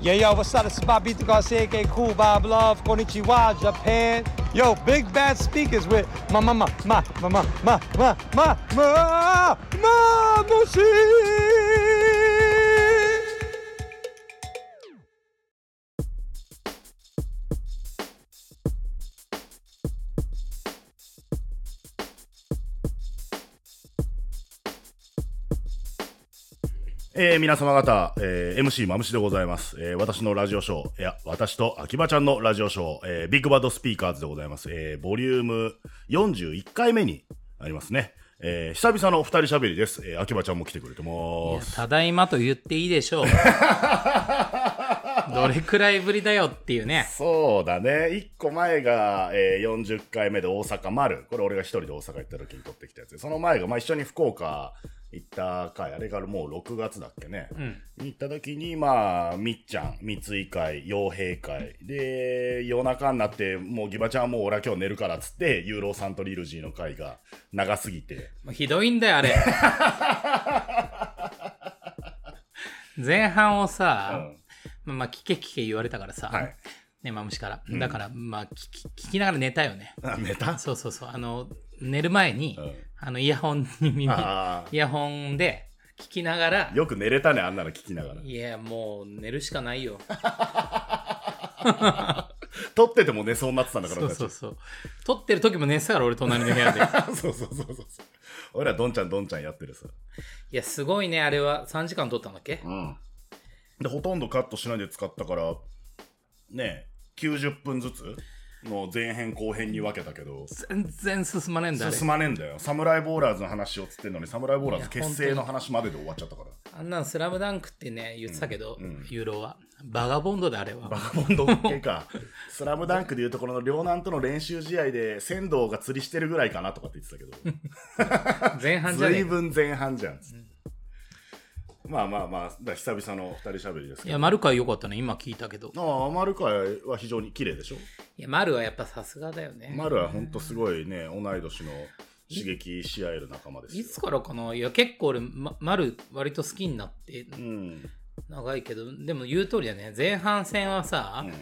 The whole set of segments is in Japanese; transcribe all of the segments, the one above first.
Yeah, yo, what's up? This is Bobito Garcia, aka Cool Bob Love, Konnichiwa, Japan. Yo, big bad speakers with ma ma ma ma ma ma ma ma ma ma ma ma えー皆様方、えー MC まむしでございます、えー私のラジオショー、いや、私と秋葉ちゃんのラジオショー、えービッグバッドスピーカーズでございます。えーボリューム41回目になりますね。えー久々の二人喋りです。えー秋葉ちゃんも来てくれてます。ただいまと言っていいでしょう。どれくらいぶりだよっていうね。そうだね。一個前が、えー40回目で大阪丸。これ俺が一人で大阪行った時に撮ってきたやつで。その前が、まあ、一緒に福岡行った回。あれからもう6月だっけね。うん。に行った時に、まあ、みっちゃん、三井会、傭兵会。で、夜中になって、もうギバちゃんはもう俺は今日寝るからっつって、ユーロサントリルジーの会が長すぎて。ひどいんだよ、あれ。前半をうさ、ん。まあ、まあ聞け聞け言われたからさ、はい。ね、マムシから。だから、まあ聞き、聞きながら寝たよね。あ、寝た？そうそうそう。あの、寝る前に、うん。あの、イヤホンに耳、イあヤホンで聞きながらあ。、よく寝れたね、あんなの聞きながら。いや、もう寝るしかないよ。撮ってても寝そうになってたんだから、そうそうそう。撮ってる時も寝てたから、俺隣の部屋で。そうそうそうそうそう。俺らどんちゃんどんちゃんやってるさ。いや、すごいね、あれは。3時間撮ったんだっけ？うん。で、ほとんどカットしないで使ったから、ねえ、90分ずつの前編後編に分けたけど、全然進まねえんだ、あれ。進まねえんだよ。サムライボーラーズの話をつってんのに、サムライボーラーズ結成の話までで終わっちゃったから。あんなんスラムダンクってね、言ってたけど、うんうんユーロは。バガボンドであれは。バカボンド 系か。スラムダンクでいうところの両南との練習試合で、仙道が釣りしてるぐらいかなとかって言ってたけど。前半じゃね随分前半じゃん。まあまあまあ、久々の二人喋りですえ。いや、けど。マルカ良かったね、今聞いたけど。ああ、マルカイは非常に綺麗でしょ？いや、マルはやっぱさすがだよね。マルは本当すごいね、同い年の刺激し合える仲間ですよ。いつからかな？いや、結構俺、ま、マル割と好きになって、うん。長いけど、でも言う通りだね。前半戦はさ、うん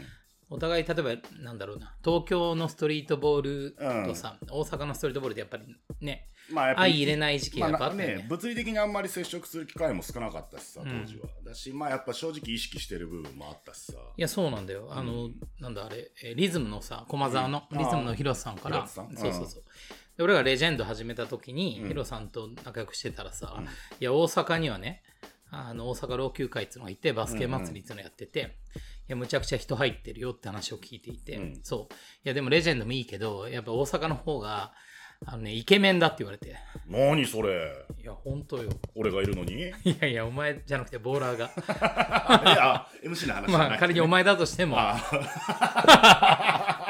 お互い、例えば、なんだろうな、東京のストリートボールとさ、大阪のストリートボールってやっぱりね、まあ相入れない時期がまあやったよね。ね、物理的にあんまり接触する機会も少なかったしさ、うん当時は。だし、まあやっぱ正直意識してる部分もあったしさ。いや、そうなんだよ。あの、なんだあれ、えーリズムのさ、駒沢の、うん。リズムのヒロさんから、そうそうそう。で俺がレジェンド始めた時に、うん。ヒロさんと仲良くしてたらさ、うん。いや、大阪にはね、あの、大阪老朽会っていうのがいて、バスケ祭りっていうのやってて、いや、むちゃくちゃ人入ってるよって話を聞いていて、うんそう。いや、でもレジェンドもいいけど、やっぱ大阪の方が、あのね、イケメンだって言われて、何それ？いや、本当よ。俺がいるのに？い いやいや、お前じゃなくてボーラーが。や、MC の話じゃない。まあ、仮にお前だとしても、あ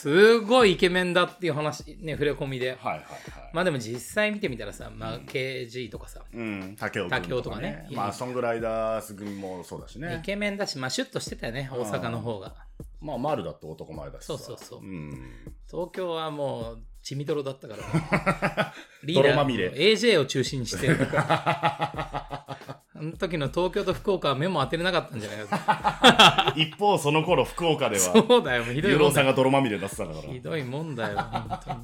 すごいイケメンだっていう話、ね、触れ込みで。はいはいはい。まあでも実際見てみたらさ、まあ KG とかさ、うん、竹雄君竹雄とかねまあ、ソングライダース組もそうだしイね。ケメンだし、まあシュッとしてたよね、大阪の方が。まあ、丸だって男前だしさ。そうそうそううん。東京はもう、血みどろだったから、リーダー泥まみれ AJ を中心にしてる。あの時の東京と福岡は目も当てれなかったんじゃないか 一方、その頃、福岡では、そうだよ、ひどいユーロさん。が泥まみれ出してたから。ひどいもんだよ、本当に。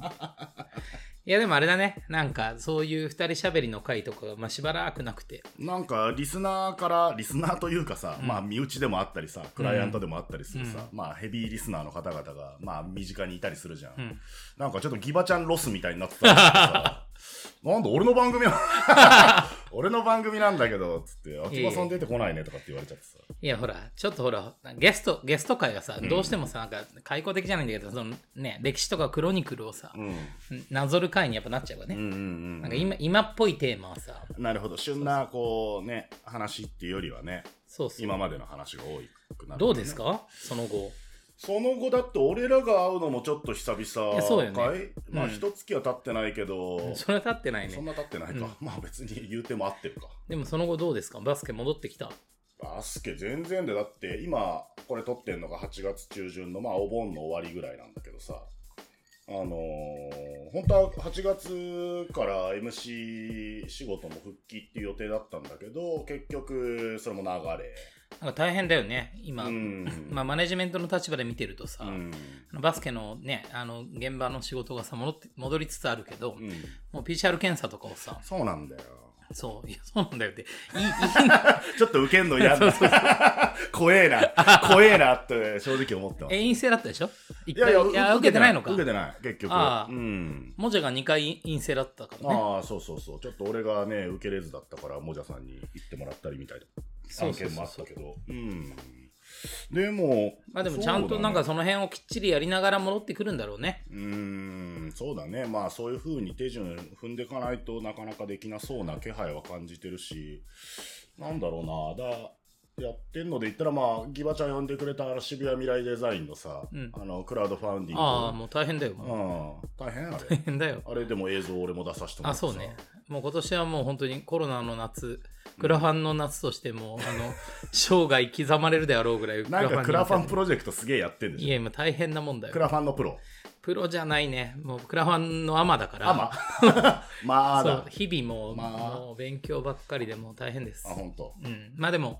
いやでもあれだね、なんかそういう二人喋りの回とかが、まあ、しばらくなくて、なんか、リスナーから、リスナーというかさ、まあ、身内でもあったりさ、クライアントでもあったりするさ、まあ、ヘビーリスナーの方々が、まあ、身近にいたりするじゃん。んなんか、ちょっとギバちゃんロスみたいになってた なんだ、俺の番組は、俺の番組なんだけど、つって、秋葉さん出てこないねとかって言われちゃってさ。いやほら、ちょっとほら、ゲスト、ゲスト会がさ、どうしてもさ、なんか開口的じゃないんだけど、そのね、歴史とかクロニクルをさ、うん。なぞる会にやっぱなっちゃうわね。うんうんうん。なんか今今っぽいテーマはさ、なるほど。旬な、こうね、話っていうよりはね、そうそう。今までの話が多くなる、どうですか？その後。その後だって俺らが会うのもちょっと久々そうよね。かい？まあうん一月は経ってないけど、それは経ってないね。そんな経ってないか、まあ別に言うても合ってるか。でもその後どうですか？バスケ戻ってきた。バスケ全然でだって今これ撮ってんのが8月中旬のまあお盆の終わりぐらいなんだけどさ。あのー本当は8月から MC 仕事も復帰っていう予定だったんだけど結局それも流れなんか大変だよね、今。うんまあ、マネジメントの立場で見てるとさ、うんバスケのね、あの、現場の仕事がさ、戻って、戻りつつあるけど、うんもう PCR 検査とかをさ、そうなんだよ。そう、いや、そうなんだよって、いい、いい ちょっと受けんの嫌だ。怖えな。怖えなって正直思ってます。え、陰性だったでしょ？一いやいや、回いや、受けてないのか？受。けてない、結局。ああうん。文字が2回陰性だったからね。ああ、そうそうそう。ちょっと俺がね、受けれずだったから、もじゃさんに行ってもらったりみたいな案件もあったけど。うん。でも、まあでもちゃんとなんかそその辺をきっちりやりながら戻ってくるんだろうね。うだね。うん、そうだね。まあそういう風に手順踏んでいかないとなかなかできなそうな気配は感じてるし、なんだろうな。だやってんので言ったら、まあ、ギバちゃん呼んでくれた渋谷未来デザインのさ、うんあの、クラウドファウンディング。ああ、もう大変だよ。もううん、大変あ大れ。変だよ。あれでも映像俺も出させてもらあ、ってさそうね。もう今年はもう本当にコロナの夏、クラファンの夏としても、あの、生涯刻まれるであろうぐらい なんかクラファンプロロジェクトすげえやってんでしょいや、今大変なもんだよ。クラファンのプロ。プロじゃないね。もうクラファンのアマだから。あま。まあそうだ。、日々もう、まあもう勉強ばっかりでもう大変ですあ、。本当。うん。まあでも、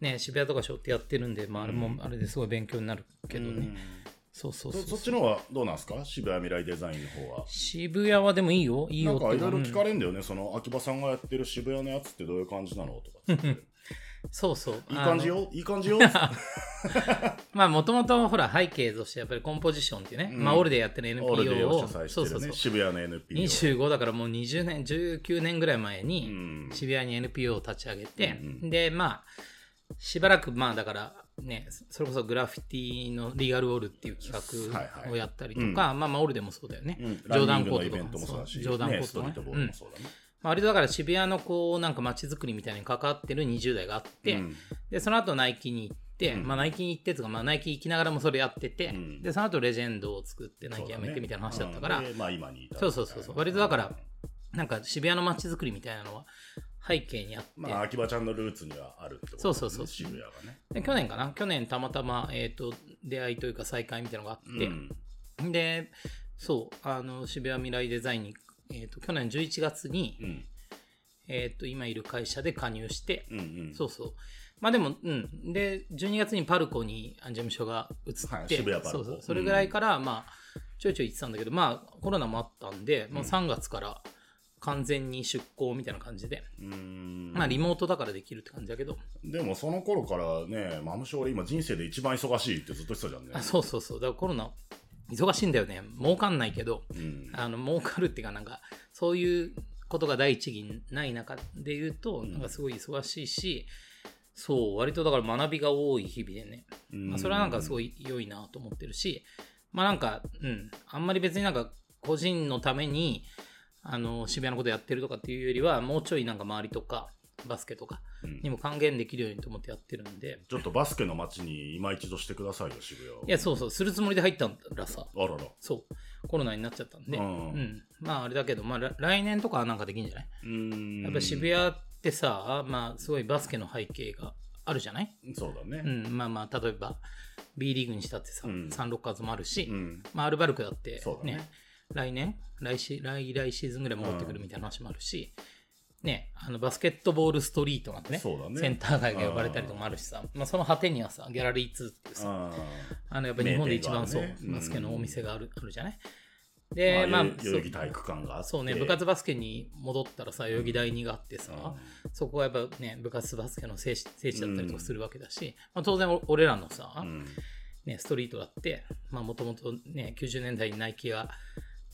ね、渋谷とかしょってやってるんで、まああれも、あれですごい勉強になるけどね。そうそうそそう。そっちの方はどうなんですか？渋谷未来デザインの方は。渋谷はでもいいよ、いいなんよって。かいろいろ聞かうんれんだよね、その秋葉さんがやってる渋谷のやつってどういう感じなのとか そうそう。い感じよ？いい感じよ？まあもともとほら背景としてやっぱりコンポジションっていうね、うん。まあオールでやってるオールデ NPO ーをね、そうそうそう。渋谷の NPO。25だからもう20年、19年ぐらい前うにん。渋谷に NPO を立ち上げて、うん。で、まあ、しばらくまあだからね、それこそグラフィティのリーガルウォールっていう企画をやったりとか、はいまあまあオールでもそうだよね。うん。ジョーダンコートとかトもそうだし、ジョーダンコーートとかね。ね。まあ割とだから渋谷のこうなんか街づくりみたいに関わってる20代があって、うん。で、その後ナイキに行って、うん。まあナイキに行ってとか、まあナイキ行きながらもそれやってて、うん。で、その後レジェンドを作ってナイキ辞めてみたいな話だったから、うん。でまあ今にそうそうそうそう。割とだからなんか渋谷の街づくりみたいなのは背景にあって、まあ秋葉ちゃんのルーツにはあるってことそうそうそう。渋谷がね。で去年かな。去年たまたま、えっ、と、出会いというか再会みたいなのがあって、うん。で、そう、あの、渋谷未来デザインに、えっ、と、去年11月に、うん。えっ、と、今いる会社で加入して、うんうん。そうそう。まあでも、うん。で、12月にパルコにあ事務所が移って、はい渋谷パルコ。そうそう。それぐらいから、まあ、ちょいちょい行ってたんだけど、まあ、コロナもあったんで、もう3月から完全に出向みたいな感じで、まあ、リモートだからできるって感じだけど、でもその頃からね、マムショ俺今人生で一番忙しいってずっと言ってたじゃんね。あそうそうそう。だからコロナ、忙しいんだよね。儲かんないけど、うんあの、儲かるっていうか、なんか、そういうことが第一義にない中で言うと、んなんかすごい忙しいし、そう、割とだから学びが多い日々でね。まあ、それはなんかすごい良いなと思ってるし、まあなんか、うん、あんまり別になんか個人のために、あの、渋谷のことやってるとかっていうよりは、もうちょいなんか周りとか、バスケとかうん。にも還元できるようにと思ってやってるんで、ちょっとバスケの街に今一度してくださいよ、渋谷。いや、そうそう、するつもりで入ったんださ、あらら。そう、コロナになっちゃったんで、ううん。ん、まああれだけど、まあ来来年とかはなんかできるんじゃない？うーん。やっぱ渋谷ってさ、まあすごいバスケの背景があるじゃない？そうだね。うん、まあまあ、例えば B リーグにしたってさ、うん。サンロッカーズもあるし、うん。まあ、アルバルクだってそうだねね、来年？来シ来来シーズンぐらい戻ってくるみたいな話もあるし、ね、あのバスケットボールストリートなんてね、ね。センター街が呼ばれたりとかもあるしさ、まあ、その果てにはさ、ギャラリー2っていうさ、ああのやっぱり日本で一番そう、ねバスケのお店がある,、あるじゃない？ーで、まあ、代そう。々木体育館が。そうね、部活バスケに戻ったらさ、代々木第二があってさ、うそこはやっぱね、部活バスケの聖地聖地だったりとかするわけだし、まあ、当然俺らのさ、ん。ね、ストリートだって、まあもともとね、90年代にナイキが、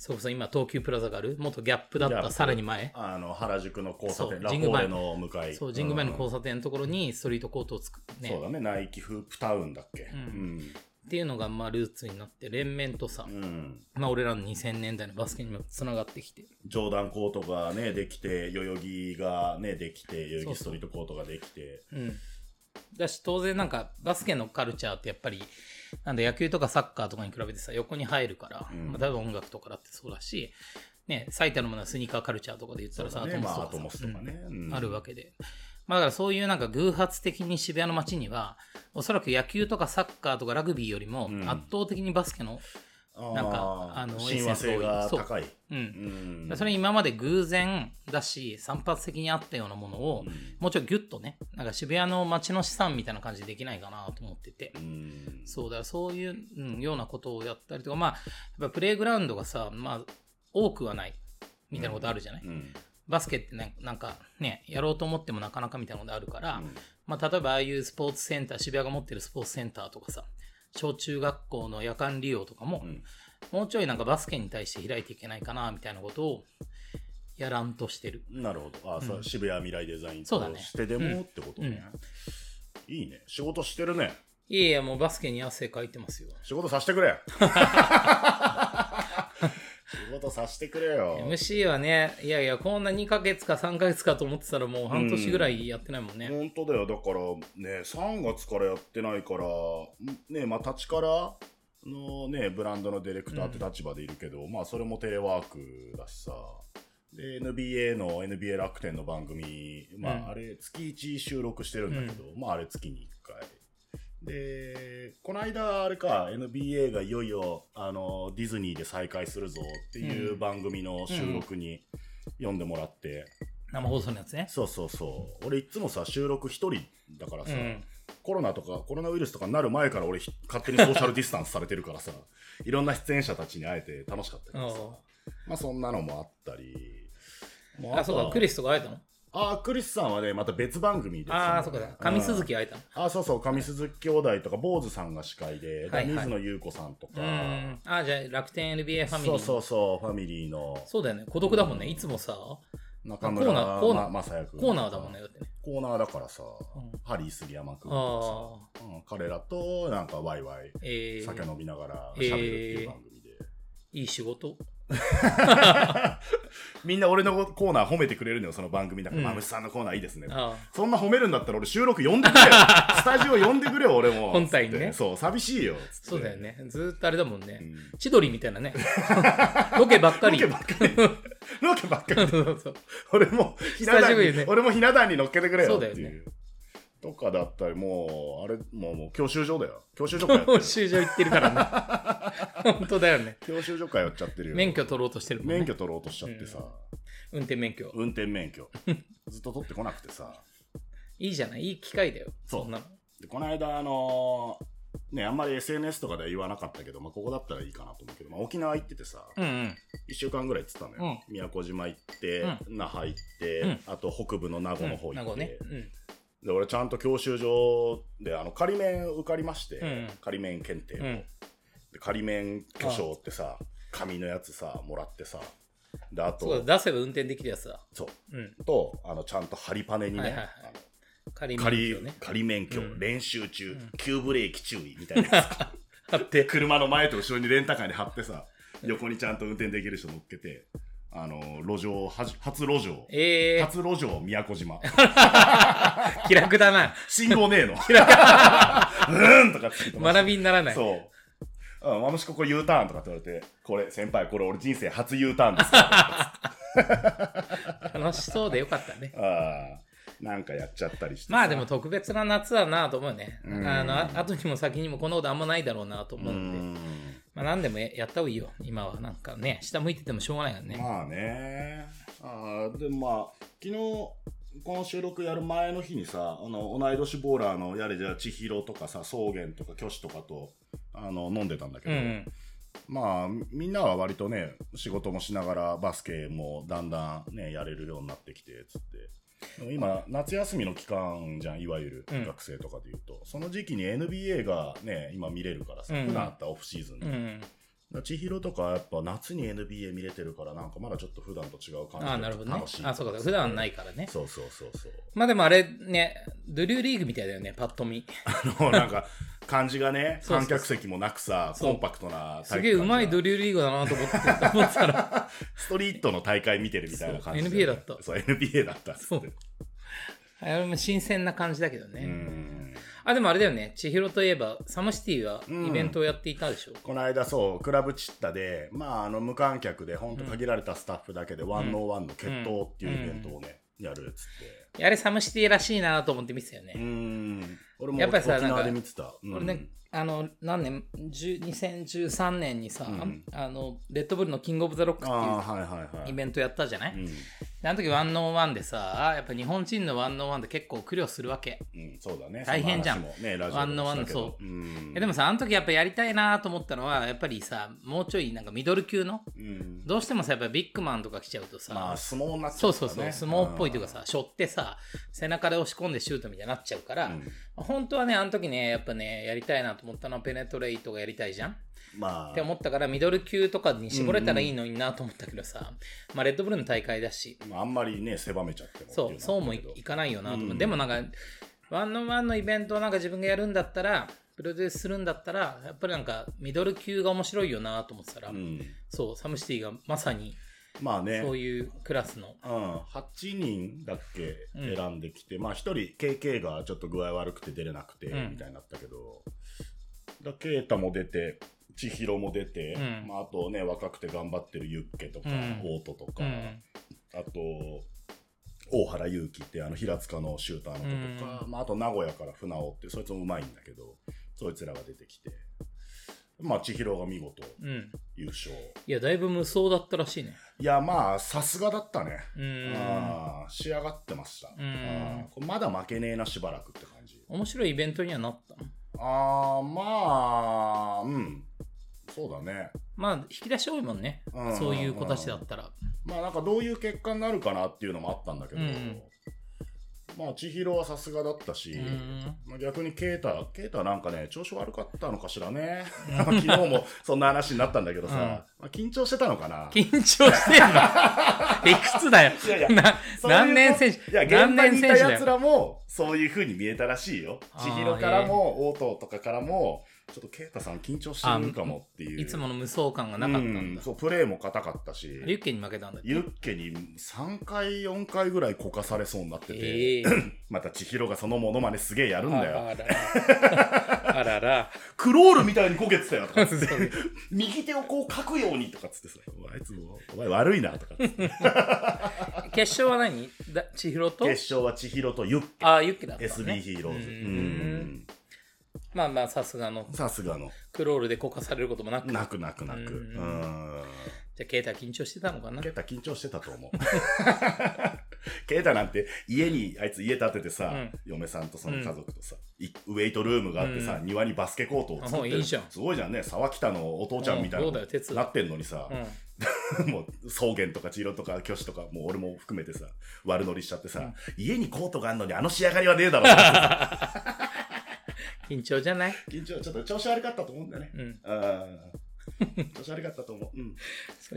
それこそ今東急プラザがある、元ギャップだったさらに前、あの、原宿の交差点、ラフォーレの向かい。そう、神宮前の交差差点のところにストリートコートを作って、ね、そうだね、ナイキフープタウンだっけ。うん。っていうのがまあルーツになって、連綿とさ、うん。まあ俺らの2000年代のバスケにもつながってきて、ジョーダンコートがね、できて、代々木がね、できて、代々木ストリートコートができて。うん。だし当然なんかバスケのカルチャーってやっぱり、なんだ野球とかサッカーとかに比べてさ、横に入るから、うんまあ、例えば音楽とかだってそうだし、ね、最たるものはスニーカーカルチャーとかで言ったらさ、ね。アトモスとかね。うんうん。あるわけで。まあだからそういうなんか偶発的に渋谷の街には、おそらく野球とかサッカーとかラグビーよりもうん。圧倒的にバスケのなんかあの親和性がそう。高い。うん。うん。それ今まで偶然だし散発的にあったようなものを、もうちょいギュッとねなんか渋谷の街の資産みたいな感じでできないかなと思ってて、うん。そうだそういう、うん、ようなことをやったりとかまあやっぱプレイグラウンドがさまあ多くはないみたいなことあるじゃない、うん。バスケってねなんかねやろうと思ってもなかなかみたいなことあるから、うん。まあ、例えばああいうスポーツセンター渋谷が持ってるスポーツセンターとかさ小中学校の夜間利用とかも、んもうちょいなんかバスケに対して開いていけないかなみたいなことをやらんとしてるなるほど。あ、そう渋谷未来デザインとしてでもってことね。いいね。仕事してるね。いやいやもうバスケに汗かいてますよ仕事させてくれ。仕事させてくれよ。MC はねいやいやこんな2ヶ月か3ヶ月かと思ってたらもう半年ぐらいやってないもんね、本当だよ。だからね、3月からやってないから、ね、まあ、立ちからのね、ブランドのディレクターって立場でいるけど、まあ、それもテレワークだしさ。で、NBA の NBA 楽天の番組、まあ、うんあれ、月1収録してるんだけど、まあ、あれ月に1回。で、この間、あれか、NBA がいよいよ、あの、ディズニーで再開するぞっていう番組の収録に読んでもらって、生放送のやつね。そうそうそう。俺いつもさ、収録一人だからさ、うん。コロナとかコロナウイルスとかになる前から俺ひ勝手にソーシャルディスタンスされてるからさ、いろんな出演者たちに会えて楽しかったけどさ。おう、まあそんなのもあったり、もあそうかクリス。スとか会えたの？あ、クリスさんはね、また別番組でああそうか。上鈴木会えたの？あ、そうそう、上鈴木兄弟とか、坊主さんが司会で、はい。はい水野優子さんとか、うん。あじゃあ楽天 NBA ファミリーそうそうそう、ファミリーの。そうだよね。孤独だもんね。いつもさ。中村コーナーコーナー。まコーナーだもんねだってね。コーナーだからさ、ん。ハリー杉山君とあかさ、うん彼らとなんかワイワイえー、酒飲みながら喋るっていう番組で、いい仕事？みんな俺のコーナー褒めてくれるのよその番組だから、うん。まむしさんのコーナーいいですね。あそんな褒めるんだったら俺収録呼んでくれよ。スタジオ呼んでくれよ俺も。本体にね。そう寂しいよ。そうだよね。ずーっとあれだもんね、ん。千鳥みたいなね。ロケばっかり。ロケばっかり。ロケばっかり。そうそう俺もひな壇に、ね。俺もひな壇に乗っけてくれよそうだよっていうね。とかだったりもうあれもうもう教習所だよ。教習所教習所行ってるからね 本当だよね。教習所会やっちゃってるよ。免許取ろうとしてるもんね。免許取ろうとしちゃってさ、運転免許。運転免許。ずっと取ってこなくてさ。いいじゃない。いい機会だよ。そう。そんなの。でこの間あのーねあんまり SNS とかでは言わなかったけど、まあ、ここだったらいいかなと思うけど、まあ、沖縄行っててさ、うんうん。1週間ぐらい行ってたのよ、宮古島行って、那覇行って、うん。あと北部の名護の方行って、名護ね、うん、で俺ちゃんと教習所であの仮免受かりまして、うん。仮免検定を、うん。で仮免許証ってさ紙のやつさもらってさ。であとそうだ出せば運転できるやつだ。そう。うん。とあのちゃんとハリパネにね、はいはいはい。あの仮免仮許ね。仮免許、うん。練習中、急ブレーキ注意みたいなやつ。あって。車の前と後ろにレンタカーに貼ってさ横にちゃんと運転できる人乗っけてあの路上はじ初路上。ええ初路上宮古島。ー、気楽だな。信号ねえの。うーんとかって言って学びにならない。そう。うん、マムシここ U ターンとかって言われて、これ、先輩、これ俺人生初 U ターンです。楽しそうでよかったねああ、なんかやっちゃったりしてさ。まあでも特別な夏だなと思うね。うんあの、あ後にも先にもこんなことあんまないだろうなとう思うんで。ん。まあ何でもややった方がいいよ。今はなんかね、下向いててもしょうがないからね。まあね。ああ、でもまあ、昨日、この収録やる前の日にさ、あの、同い年ボーラーのやれじゃあ千尋とかさ、草原とか虚子とかと、あの、飲んでたんだけど、うんうん。まあ、みんなは割とね、仕事もしながらバスケもだんだんね、やれるようになってきて、つって。今、夏休みの期間じゃん、いわゆるうん学生とかで言うと。その時期に NBA がね、今見れるからさ、うん普段あったオフシーズンで。うん千尋とかやっぱ夏に NBA 見れてるから、なんかまだちょっと普段と違う感じでああ、なるほどね。あそうか、普段はないからね。そうそうそうそう。まあでもあれね、ドゥルーリーグみたいだよね、パッと見。あの、なんか、感じがね、観客席もなくさ、コンパクトなすげえうまいドルゥルーリーグだなと思って思ってたら、ストリートの大会見てるみたいな感じでそう NBA だったそう、NBA だったっつって。そうあれも新鮮な感じだけどね。うんあ、でもあれだよね、千尋といえば、サムシティはイベントをやっていたでしょ？この間そうクラブチッタで、まあ、あの無観客で本当限られたスタッフだけで、ワンノーワンの決闘っていうイベントをね、やるっつって。あれサムシティらしいなと思って見てたよね。うん。俺もやっぱりさ沖縄なんかで見てた、うん。俺ね、あの、何年、10 2013年にさ、ん。あの、レッドブルのキングオブザロックっていう。イベントやったじゃない、うん、であの時ワンオンワンでさ、やっぱ日本人のワンオンワンって結構苦慮するわけ。うん、そうだね。大変じゃん。ね、ワンオンワンのそう。うん。えでもさ、あの時やっぱやりたいなと思ったのは、やっぱりさ、もうちょいなんかミドル級の、うん、どうしてもさ、やっぱビッグマンとか来ちゃうとさ、まあ、相撲になっちゃそううからね。そうそう、相撲っぽいというかさ、背負ってさ、背中で押し込んでシュートみたいになっちゃうから、本当はね、あの時ね、やっぱね、やりたいなと思ったのはペネトレイトがやりたいじゃん。まあ。って思ったから、ミドル級とかに絞れたらいいのになと思ったけどさ、まあ、レッドブルの大会だし、まあ、あんまりね、狭めちゃってもそう、そうもいかないよなと思う。うん。でもなんか、ワンオンワンのイベントをなんか自分がやるんだったら、プロデュースするんだったら、やっぱりなんかミドル級が面白いよなと思ってたら、うん、そう、サムシティがまさにまあね、そういうクラスの。うん、8人だっけうん。選んできて、まあ1人 KK がちょっと具合悪くて出れなくて、うん。みたいになったけどだケータも出て千尋も出て、うんまあ、あとね若くて頑張ってるユッケとか、うんオートとか、うん。あと大原祐希ってあの平塚のシューターの子とか、まあ、あと名古屋から船尾ってそいつもうまいんだけどそいつらが出てきてまあ千尋が見事うん。優勝いや、だいぶ無双だったらしいね。いやまあさすがだったねうん。あー仕上がってました。んあーこれまだ負けねえな、しばらくって感じ。面白いイベントにはなったのあー、まあ、うん。そうだね。まあ、引き出し多いもんねうん。そういう子たちだったら。まあなんかどういう結果になるかなっていうのもあったんだけど、うんまあ千尋はさすがだったし、うんまあ、逆にケイタ、ケイタなんかね、調子悪かったのかしらね。昨日もそんな話になったんだけどさ、うんまあ、緊張してたのかな。緊張してんの？いくつだよ？いやいや何年選手いや、何現場にいた。奴らも、そういう風に見えたらしいよ。千尋からも、応答とかからも、ちょっとケイタさん緊張してるかもっていう。いつもの無双感がなかったんだ。そう、プレーも硬かったし、リュッケに負けたんだユッケに3回、4回ぐらいこかされそうになってて、ええ また千尋がそのモノマネすげえやるんだよ。あらら。あらら。クロールみたいにこけてたよとか 右手をこう書くようにとかっつってさ、あいつも、お前悪いなとか。決勝は何？だ千尋と？決勝は千尋とユッケ、ああ、ユッケだった、ね。SB ヒーローズ。ううんんまあまあ、さすがのさすがの。クロールでこかされることもなく。なくなくなく。ううんん。じゃあ、ケイタ緊張してたのかな？ケイタ緊張してたと思う。ケイタなんて家に、あいつ家建ててさ、うん嫁さんとその家族とさ、いウェイトルームがあってさ、う庭にバスケコートを作っていいじゃんすごいじゃんね。沢北のお父ちゃんみたいな、なってんのにさ、うん。もう草原とか千尋とか挙手とか、もう俺も含めてさ、悪乗りしちゃってさ、家にコートがあんのにあの仕上がりはねえだろうって 緊張じゃない？緊張、ちょっと調子悪かったと思うんだよね。うん。うん。調子悪かったと思う。うん。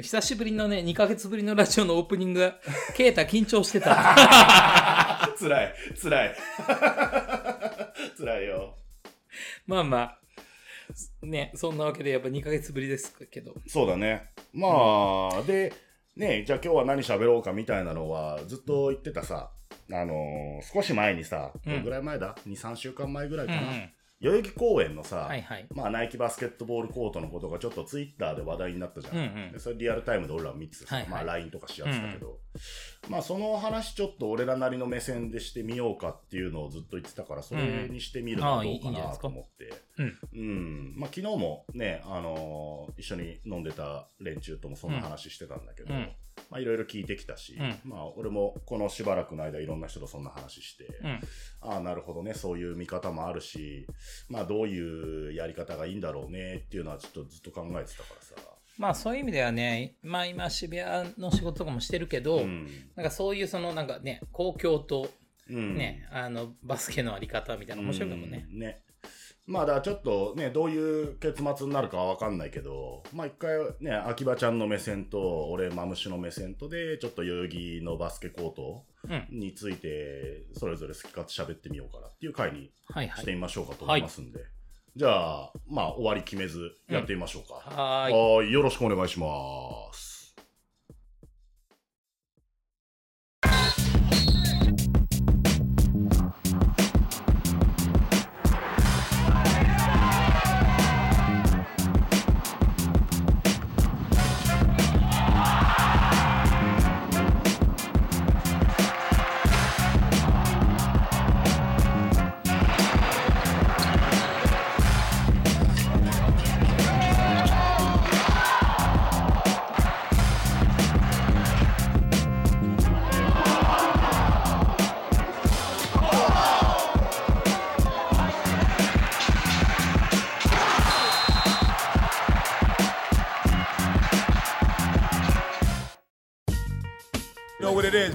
久しぶりのね、2ヶ月ぶりのラジオのオープニングが、ケイタ緊張してた。辛い、辛い。辛いよ。まあまあ、ね、そんなわけでやっぱ2ヶ月ぶりですけど。そうだね。まあ、で、ね、じゃあ今日は何喋ろうかみたいなのはずっと言ってたさ、あのー少し前にさ、うんどのぐらい前だ ?2、3週間前ぐらいかな。うん代々木公園のさ、はいはい。まあ、ナイキバスケットボールコートのことがちょっとツイッターで話題になったじゃん。うんうんでそれリアルタイムで俺ら見ててさ、はいはいまあ LINE とかしやってたけど、まあその話ちょっと俺らなりの目線でしてみようかっていうのをずっと言ってたから、それにしてみるのはどうかなと思って。うん。うん。まあ昨日もね、あのー一緒に飲んでた連中ともそんな話してたんだけど、うんまあいろいろ聞いてきたし、うんまあ俺もこのしばらくの間いろんな人とそんな話して、うん。ああ、なるほどね、そういう見方もあるし、まあどういうやり方がいいんだろうねっていうのはちょっとずっと考えてたからさ。まあそういう意味ではね、まあ今渋谷の仕事とかもしてるけど、うん。なんかそういうそのなんかね、公共とうん。ね、あのバスケのあり方みたいなの面白いかもね。うんね。まあだからちょっとね、どういう結末になるかはわかんないけど、まあ一回ね、秋葉ちゃんの目線と、俺、マムシの目線とで、ちょっと代々木のバスケコートうん。について、それぞれ好き勝手喋ってみようかなっていう回にはいはい。してみましょうかと思いますんで。じゃあ、まあ終わり決めずやってみましょうか。はーい。はーい、よろしくお願いします。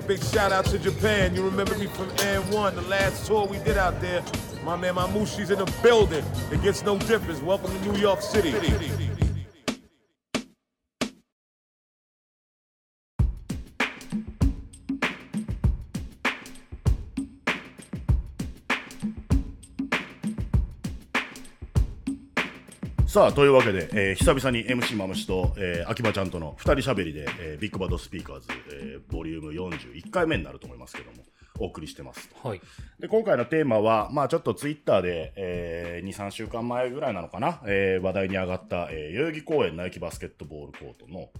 Big shout out to Japan. You remember me from N1, the last tour we did out there. My man my Mamushi's in the building. It gets no difference. Welcome to New York City. さあというわけで、えー久々に MC マムシと、えー秋葉ちゃんとの2人しゃべりで、えービッグバッドスピーカーズ、えーボリューム41回目になると思いますけどもお送りしてますとはい。で今回のテーマは、まあ、ちょっとツイッターで、えー、23週間前ぐらいなのかな、えー話題に上がった、えー代々木公園ナイキバスケットボールコートの,、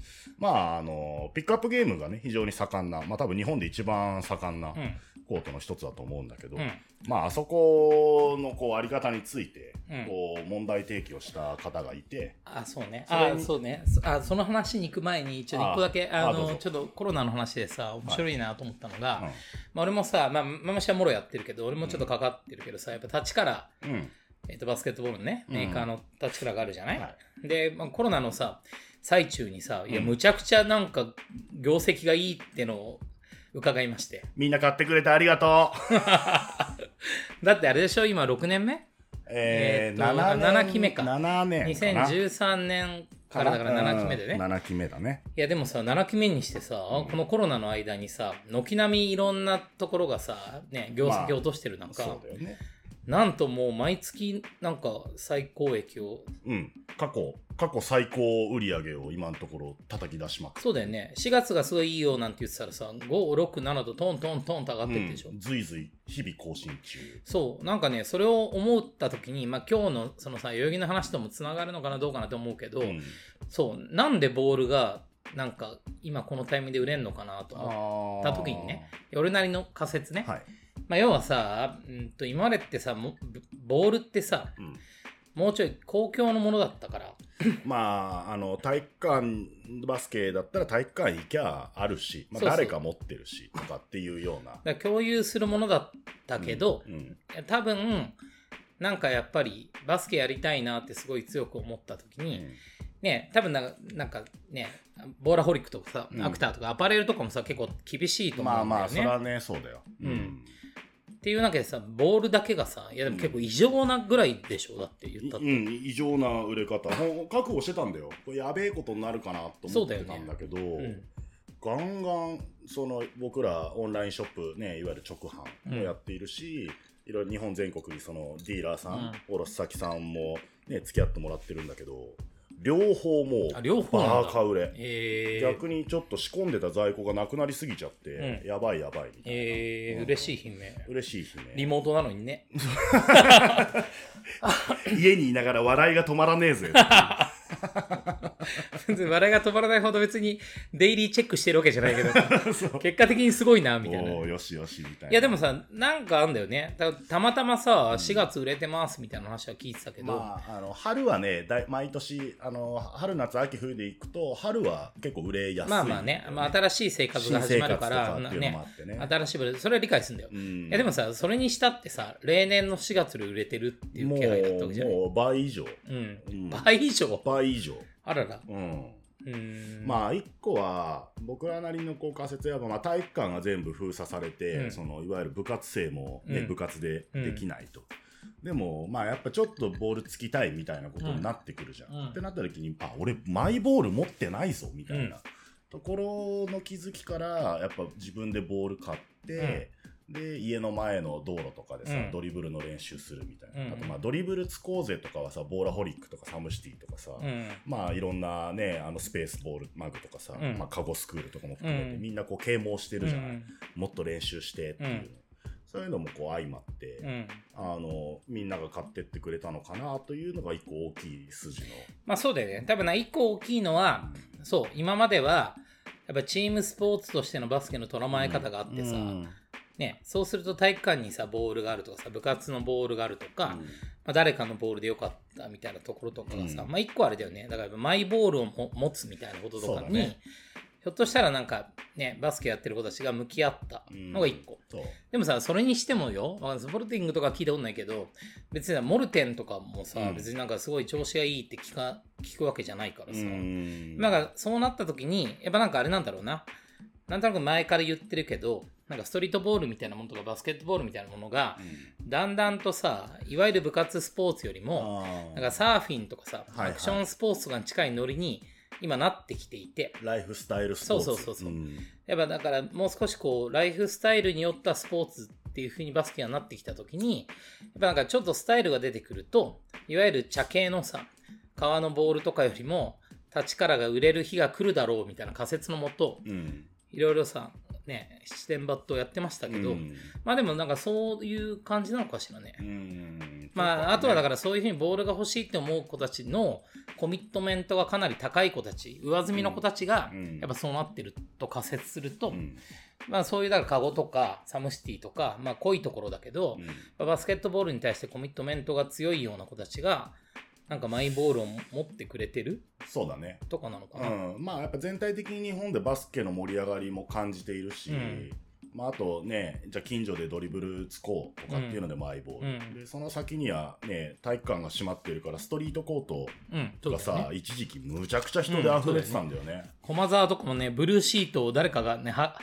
まあ、あのピックアップゲームがね非常に盛んな、まあ、多分日本で一番盛んなうん。コートの一つだと思うんだけど、うん。まあ、あそこのこうあり方について、うんこう問題提起をした方がいて、あ、そうね。あ、そうね。そあ、その話に行く前に、ちょっと一個だけ、あの、ちょっとコロナの話でさ、面白いなと思ったのが、うんまあ、俺もさ、まあ、ママシはもろやってるけど、俺もちょっとかかってるけどさ、やっぱ立ちから、うんえっと、バスケットボールのね、うんメーカーの立ちからがあるじゃない、はで、まあ、コロナのさ、最中にさ、いや、うんむちゃくちゃなんか、業績がいいってのを伺いまして。みんな買ってくれてありがとう。だってあれでしょ、今6年目？えーえーと7年7期目か7年かな ?2013 年からだから7期目でね。うん7期目だね。いやでもさ7期目にしてさ、このコロナの間にさ軒並みいろんなところがさ、ね、業績を落としてる中、そうだよね。なんともう毎月なんか最高益を。うん。過去、過去最高売り上げを今のところ叩き出しまくっそうだよね。4月がすごいいいよなんて言ってたらさ567とトントントンと上がってってでしょ、うんずいずい日々更新中。そう。なんかねそれを思った時に、まあ、今日のそのさ代々木の話ともつながるのかなどうかなと思うけど、うん。そう。なんでボールがなんか今このタイミングで売れんのかなと思った時にね俺なりの仮説ね、はい。まあ、要はさ、うん、と今までってさもボールってさうんもうちょい公共のものだったからまあ、あの、体育館バスケだったら体育館行きゃあるし、まあ、そうそう誰か持ってるし、とかっていうような。だから共有するものだったけど、うん。多分なんかやっぱりバスケやりたいなってすごい強く思った時に、うんね多分なんかなんかねボーラホリックとかさ、うんアクターとかアパレルとかもさ結構厳しいと思まあうんだよね。まあ、それはね、そうだよ。うんっていうわけでさボールだけがさいやでも結構異常なぐらいでしょ？だって言ったって。うん、異常な売れ方。覚悟してたんだよ。これやべえことになるかなと思ってたんだけどうん。ガンガンその僕らオンラインショップねいわゆる直販もやっているし、いろいろ日本全国にそのディーラーさん、卸先さんもね付き合ってもらってるんだけど両方もあう両方なんだ。バーカ売れ、えー、逆にちょっと仕込んでた在庫がなくなりすぎちゃって、うん。やばいやばいみたいな、えー、うん。嬉しい悲鳴。嬉しい悲鳴リモートなのにね。家にいながら笑いが止まらねえぜ 笑いが止まらないほど別にデイリーチェックしてるわけじゃないけど、結果的にすごいな、みたいな。おーよしよしみたいな。いやでもさ、なんかあんだよね。たたまたまさ、4月売れてますみたいな話は聞いてたけど、まあ、あの春はねだい毎年あの春夏秋冬で行くと春は結構売れやすい、まあまあね、まあ、新しい生活が始まるから、かね。ね新しいそれは理解するんだよ。うん。いやでもさ、それにしたってさ、例年の4月で売れてるっていう気配だったわけじゃない？もう倍以上。うん。うん。倍以上？倍以上。あらら。うん。うー。ん。まあ一個は僕らなりのこう仮説やば、まあ、体育館が全部封鎖されて、うん。そのいわゆる部活生も、ねうん。部活でできないと、でもまあやっぱちょっとボールつきたいみたいなことになってくるじゃん、うん。ってなった時にあ俺マイボール持ってないぞみたいな。ところの気づきからやっぱ自分でボール買って、で家の前の道路とかでさ、うん。ドリブルの練習するみたいな、うん。あとまあドリブルつこうぜとかはさボーラホリックとかサムシティとかさ、うん。まあいろんなねあのスペースボールマグとかさ、うん。まあ、カゴスクールとかも含めて、うん。みんなこう啓蒙してるじゃない、うん。もっと練習してっていう、うん。そういうのもこう相まって、うん。あのみんなが買ってってくれたのかなというのが一個大きい筋の、まあそうだよね。多分な、一個大きいのは、そう、今までは、やっぱチームスポーツとしてのバスケの捉まえ方があってさ、うんね、そうすると体育館にさ、ボールがあるとかさ、部活のボールがあるとか、まあ、誰かのボールでよかったみたいなところとかがさ、うん。まあ一個あれだよね。だからマイボールをも持つみたいなこととかに、ね。ひょっとしたらなんかね、バスケやってる子たちが向き合ったのが一個。そう。でもさ、それにしてもよ、まあスポルティングとか聞いたことないけど、別にさモルテンとかもさ、うん。別になんかすごい調子がいいって聞か聞くわけじゃないからさ、うん。なんかそうなった時に、やっぱなんかあれなんだろうな。なんとなく前から言ってるけど、なんかストリートボールみたいなものとかバスケットボールみたいなものが、だんだんとさ、いわゆる部活スポーツよりも、なんかサーフィンとかさ、はいアクションスポーツとかに近いノリに今なってきていて、ライフスタイルスポーツ。そうそうそうそう。やっぱだからもう少しこう、ライフスタイルによったスポーツっていう風にバスケがなってきたときに、やっぱなんかちょっとスタイルが出てくると、いわゆる茶系のさ、革のボールとかよりも、立ちからが売れる日が来るだろうみたいな仮説のもと、うん。いろいろさ、ね、七点バットやってましたけど、うん。まあでもなんかそういう感じなのかしらね。うん。まあ、あとはだからそういうふうにボールが欲しいって思う子たちのコミットメントがかなり高い子たち、上積みの子たちがうん。やっぱそうなってると仮説すると、うん。まあそういうだからカゴとかサムシティとか、まあ濃いところだけど、うん。バスケットボールに対してコミットメントが強いような子たちが、なんかマイボールを持ってくれてる？そうだね。とかなのかうな。ん、まあやっぱ全体的に日本でバスケの盛り上がりも感じているし、うんまああとね、じゃあ近所でドリブルつこうとかっていうのでマイボール、うんで、その先にはね、体育館が閉まってるからストリートコートがさ、だよね。一時期むちゃくちゃ人で溢れてたんだよね。駒沢とかもね、ブルーシートを誰かがね、は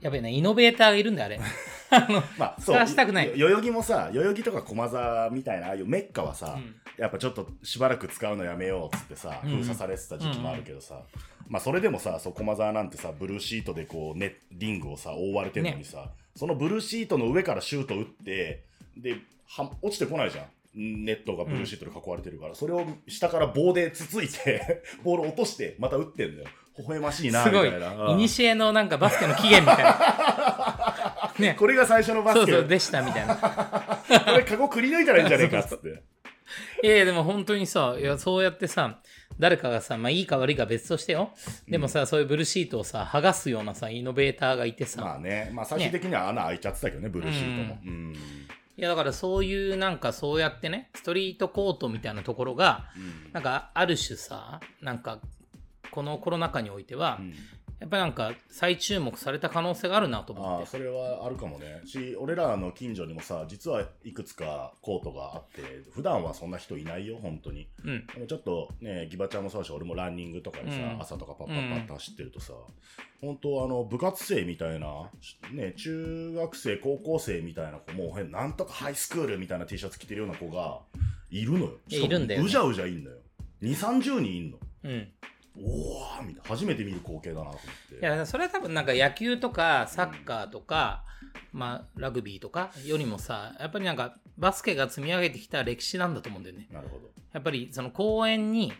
やべえね、イノベーターがいるんだよ、あれ。あの、まあ使わしたくないよ代々木もさ、代々木とか駒沢みたいな、ああいうメッカはさ、うんやっぱちょっとしばらく使うのやめようっつってさ、うん封鎖されてた時期もあるけどさ、まあそれでもさ、そう駒沢なんてさ、ブルーシートでこう、ね、リングをさ、覆われてるのにさ、そのブルーシートの上からシュート打って、で、は落ちてこないじゃん。ネットがブルーシートで囲われてるから、それを下から棒でつついて、ボール落として、また打ってんだよ。微笑ましいな、すごい。みたいな。うんいにしえのなんかバスケの起源みたいな。ね。これが最初のバスケ。そうそう、でしたみたいな。これカゴくり抜いたらいいんじゃねえかっつって。いやいや、でも本当にさ、いや、そうやってさ、誰かがさ、まあいいか悪いか別としてよ。でもさ、そういうブルーシートをさ、剥がすようなさ、イノベーターがいてさ、まあね、まあ最終的には穴開いちゃってたけどね、ブルーシートも。うん。いやだからそういうなんかそうやってね、ストリートコートみたいなところが、なんかある種さ、なんかこのコロナ禍においては、やっぱりなんか再注目された可能性があるなと思って。それはあるかもね。し、俺らの近所にもさ、実はいくつかコートがあって、普段はそんな人いないよ、本当に。うん。でもちょっとね、ギバちゃんもそうだし、俺もランニングとかでさ、うん朝とかパッパッパッと走ってるとさ、本当あの、部活生みたいな、ね、中学生、高校生みたいな子も、へなんとかハイスクールみたいな T シャツ着てるような子がいるのよ。いるんだよねうじゃうじゃいんのよ。2、30人いんの。うん。おーみたいな。初めて見る光景だなと思って。いや、それは多分なんか野球とかサッカーとか、まあラグビーとかよりもさ、やっぱりなんかバスケが積み上げてきた歴史なんだと思うんだよね。なるほど。やっぱりその公園に、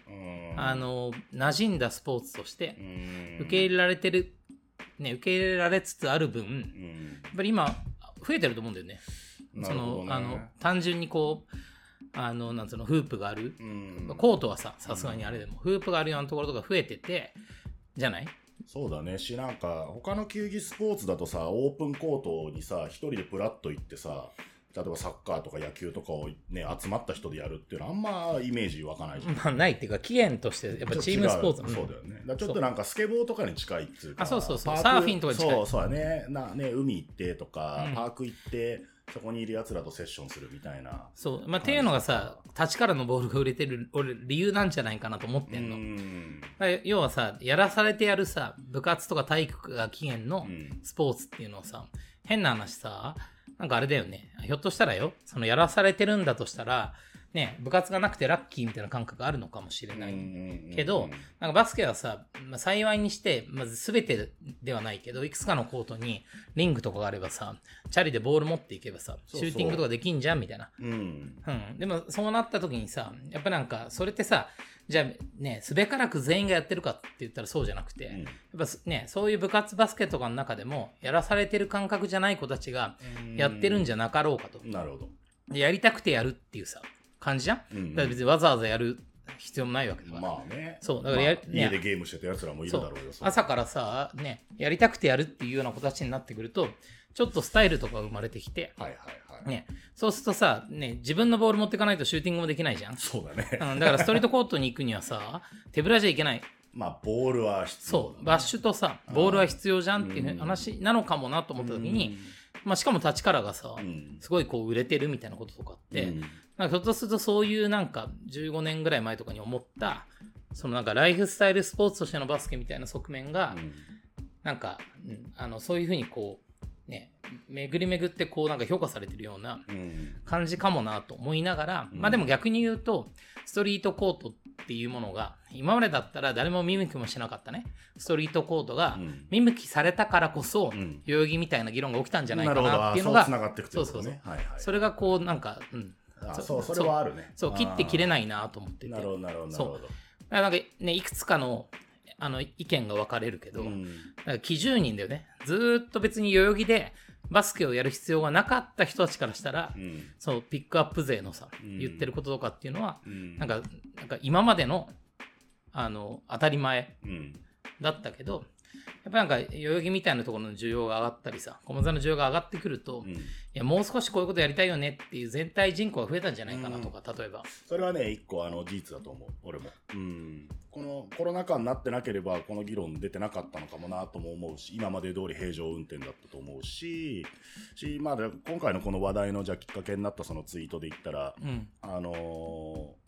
あ、の、馴染んだスポーツとして受け入れられてる、ね、受け入れられつつある分、やうんっぱり今、増えてると思うんだよね。そなるほどねの、あの、単純にこう、あの、なんつうの、フープがある。うん。コートはさ、さすがにあれでも、フープがあるようなところとか増えてて、じゃない？そうだね。しなんか他の球技スポーツだとさオープンコートにさ一人でプラッと行ってさ例えばサッカーとか野球とかをね集まった人でやるっていうのはあんまイメージ湧かないじゃん。まあ、ないっていうか、起源として、やっぱチームスポーツ。ちょっと違うそうだよね。だちょっとなんかスケボーとかに近いっていうかあそうそうそう。サーフィンとかに近い。そうそうだね。なね海行ってとか、うん。パーク行ってそこにいる奴らとセッションするみたいなそう。まあ、っていうのがさ、立ちからのボールが売れてる、俺、理由なんじゃないかなと思ってんの。うん要はさ、やらされてやるさ、部活とか体育が起源のうんスポーツっていうのはさ、変な話さ、なんかあれだよね。ひょっとしたらよ、そのやらされてるんだとしたら、ね、部活がなくてラッキーみたいな感覚あるのかもしれない。けど、なんかバスケはさ、まあ、幸いにして、まず全てではないけど、いくつかのコートにリングとかがあればさ、チャリでボール持っていけばさ、そうそうシューティングとかできんじゃんみたいな。うんうん。でも、そうなった時にさ、やっぱなんか、それってさ、じゃあね、すべからく全員がやってるかって言ったらそうじゃなくて、うんやっぱね、そういう部活バスケとかの中でも、やらされてる感覚じゃない子たちがやってるんじゃなかろうかと。なるほどでやりたくてやるっていうさ、感じじゃん、うんだから別にわざわざやる必要もないわけだから。まあね。そうだからやまあ家でゲームしてた奴らもいるだろうよ朝からさ、ね、やりたくてやるっていうような子たちになってくると、ちょっとスタイルとか生まれてきて、はいはいはい、ね、そうするとさ、ね、自分のボール持ってかないとシューティングもできないじゃん。そうだね。うん、だからストリートコートに行くにはさ、手ぶらじゃいけない。まあボールは必要そう、バッシュとさ、ボールは必要じゃんっていう話なのかもなと思った時に、まあしかも立ちからがさ、ん。すごいこう売れてるみたいなこととかって、うんなんかひょっとするとそういうなんか15年ぐらい前とかに思った、そのなんかライフスタイルスポーツとしてのバスケみたいな側面が、なんか、うん、あのそういうふうにこうね巡り巡ってこうなんか評価されてるようなうん。感じかもなと思いながら、うん。まあでも逆に言うとストリートコートっていうものが今までだったら誰も見向きもしなかったね。ストリートコートがうん。見向きされたからこそ、うん。代々木みたいな議論が起きたんじゃないかなっていうのがう繋がっていくってことね。そうそうそう。はいはい。それがこうなんか、うん、あそそうそれはあるね。そう切って切れいないなと思ってて。なるほどなるほど。なんかねいくつかのあの意見が分かれるけど、うん。基準人だよね。ずーっと別に代々木でバスケをやる必要がなかった人たちからしたら、うん。そうピックアップ勢のさ、うん。言ってることとかっていうのは、うん。なんかなんか今までのあの当たり前うん。だったけどやっぱなんか代々木みたいなところの需要が上がったりさ駒沢の需要が上がってくると、いうん。やもう少しこういうことやりたいよねっていう全体人口が増えたんじゃないかなとか、例えば。それはね一個あの事実だと思う俺も。うん。このコロナ禍になってなければこの議論出てなかったのかもなとも思うし今まで通り平常運転だったと思うしし、まあ、で今回のこの話題のじゃあきっかけになったそのツイートで言ったらうん。あのー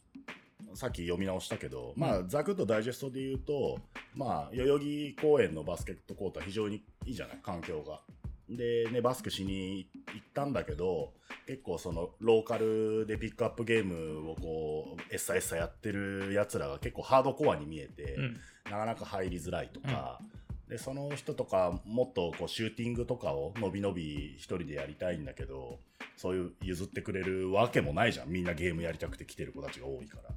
さっき読み直したけど、まあ、ざくっとダイジェストで言うと、まあ、代々木公園のバスケットコートは非常にいいじゃない、環境が。で、ね、バスケしに行ったんだけど、結構その、ローカルでピックアップゲームをこう、エッサエッサやってる奴らが結構ハードコアに見えて、うん。なかなか入りづらいとか、でその人とかもっとこうシューティングとかをのびのび一人でやりたいんだけどそういう譲ってくれるわけもないじゃん。みんなゲームやりたくて来てる子たちが多いから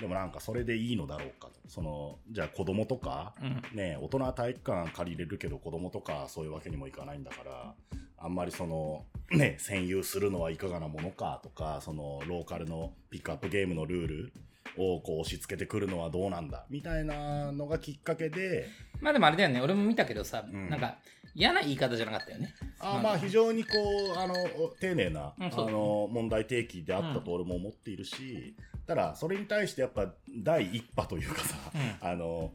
でもなんかそれでいいのだろうかと。そのじゃあ子供とか、うん。ね大人は体育館借りれるけど子供とかそういうわけにもいかないんだからあんまりそのね占有するのはいかがなものかとかそのローカルのピックアップゲームのルールをこう押し付けてくるのはどうなんだみたいなのがきっかけで。まあでもあれだよね。俺も見たけどさ、うん。なんか嫌な言い方じゃなかったよね。あーまあ非常にこうあの丁寧な、うんあの問題提起であったと俺も思っているし、ただそれに対してやっぱ第一波というかさ、うあの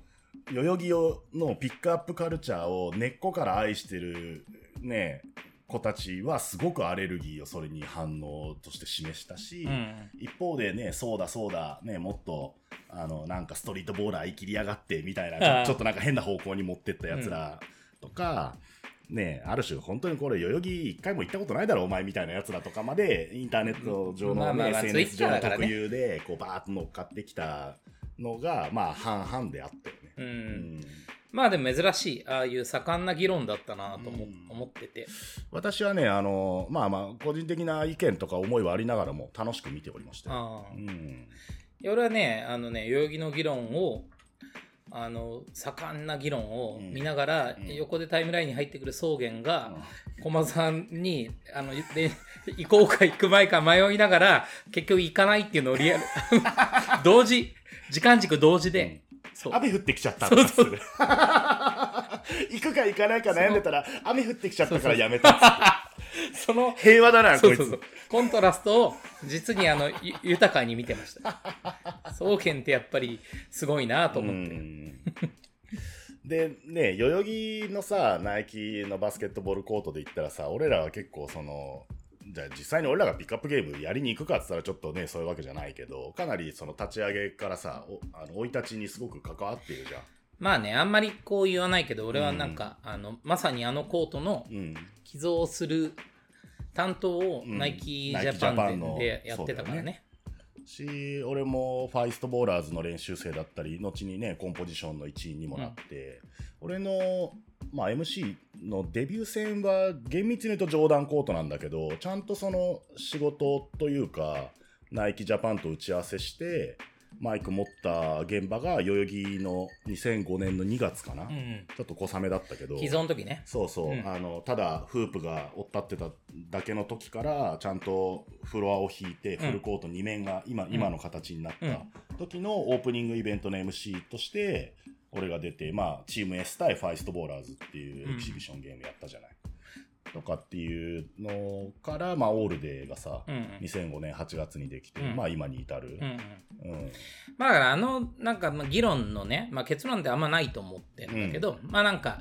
代々木のピックアップカルチャーを根っこから愛してるね子たちはすごくアレルギーをそれに反応として示したし、うん。一方でね、そうだそうだ、ね、もっと、あの、なんかストリートボーラー生きりやがってみたいな、ちょちょっとなんか変な方向に持ってったやつらとか、ね、ある種本当にこれ代々木一回も行ったことないだろお前みたいなやつらとかまでインターネット上の、ねまあまあまあ SNS 上の特有でこうバーッと乗っかってきたのがまあ半々であったよね。うん。うん。まあでも珍しいああいう盛んな議論だったなと思,、ってて。私はねあのまあまあ個人的な意見とか思いはありながらも楽しく見ておりましたよ。ああ。うん。いや俺はねあのね代々木の議論をあの盛んな議論を見ながら、うん。横でタイムラインに入ってくる草原が、駒さんにあので行こうか行く前か迷いながら結局行かないっていうのをリアル 同時時間軸同時で、そう。雨降ってきちゃったとかする 行くか行かないか悩んでたら雨降ってきちゃったからやめたっつって その平和だなこいつそうそう。そうコントラストを実にあのゆ 豊かに見てました。草原ってやっぱりすごいなと思って、うん。でね代々木のさナイキのバスケットボールコートで言ったらさ俺らは結構そのじゃあ実際に俺らがピックアップゲームやりに行くかって言ったらちょっとねそういうわけじゃないけどかなりその立ち上げからさおあの生い立ちにすごく関わっているじゃん。まあねあんまりこう言わないけど俺はなんか、あのまさにあのコートのうん。寄贈する担当をうん。ナイキジャパンででやってたからね。し俺もファイストボーラーズの練習生だったり後にねコンポジションの一員にもなって、俺の、まあ、MC のデビュー戦は厳密に言うとジョーダンコートなんだけどちゃんとその仕事というかナイキジャパンと打ち合わせしてマイク持った現場が代々木の2005年の2月かな、うんちょっと小雨だったけど。既存の時ね。そうそう、うん。あのただフープが追っ立ってただけの時からちゃんとフロアを引いてフルコート2面が今,、今の形になった時のオープニングイベントの MC として俺が出て、まあ、チーム S 対ファイストボーラーズっていうエキシビションゲームやったじゃない。とかっていうのから、まあ、オールデーがさ、うんうん。2005年8月にできて、うん。まあ今に至る。う。んうん。うん。まああのなんかまあ議論のね、まあ、結論ってあんまないと思ってるんだけど、まあなんか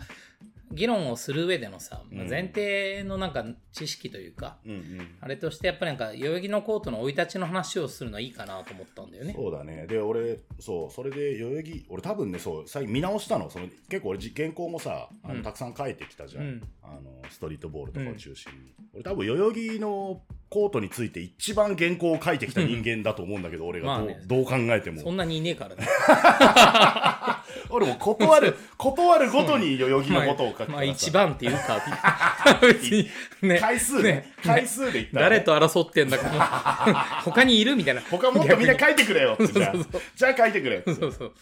議論をする上でのさ、まあ前提のなんか知識というか、うんうん。あれとしてやっぱりなんか代々木のコートの生い立ちの話をするのはいいかなと思ったんだよね。そうだね。で、俺、そう、それで代々木、俺多分ね、そう、最近見直したの。その結構俺、じ原稿もさ、あのうんたくさん書いてきたじゃん。うんあの、ストリートボールとかを中心に。俺多分代々木のコートについて一番原稿を書いてきた人間だと思うんだけど、俺がどう,、どう考えても。そんなにいねえからね。俺も断る、断るごとに代々木のことを書くからさまあ一番っていうか、別にね、回数ね、回数で言ったら、誰と争ってんだか、他にいるみたいな。他もっとみんな書いてくれよじゃあ。じゃあ書いてくれそうそう。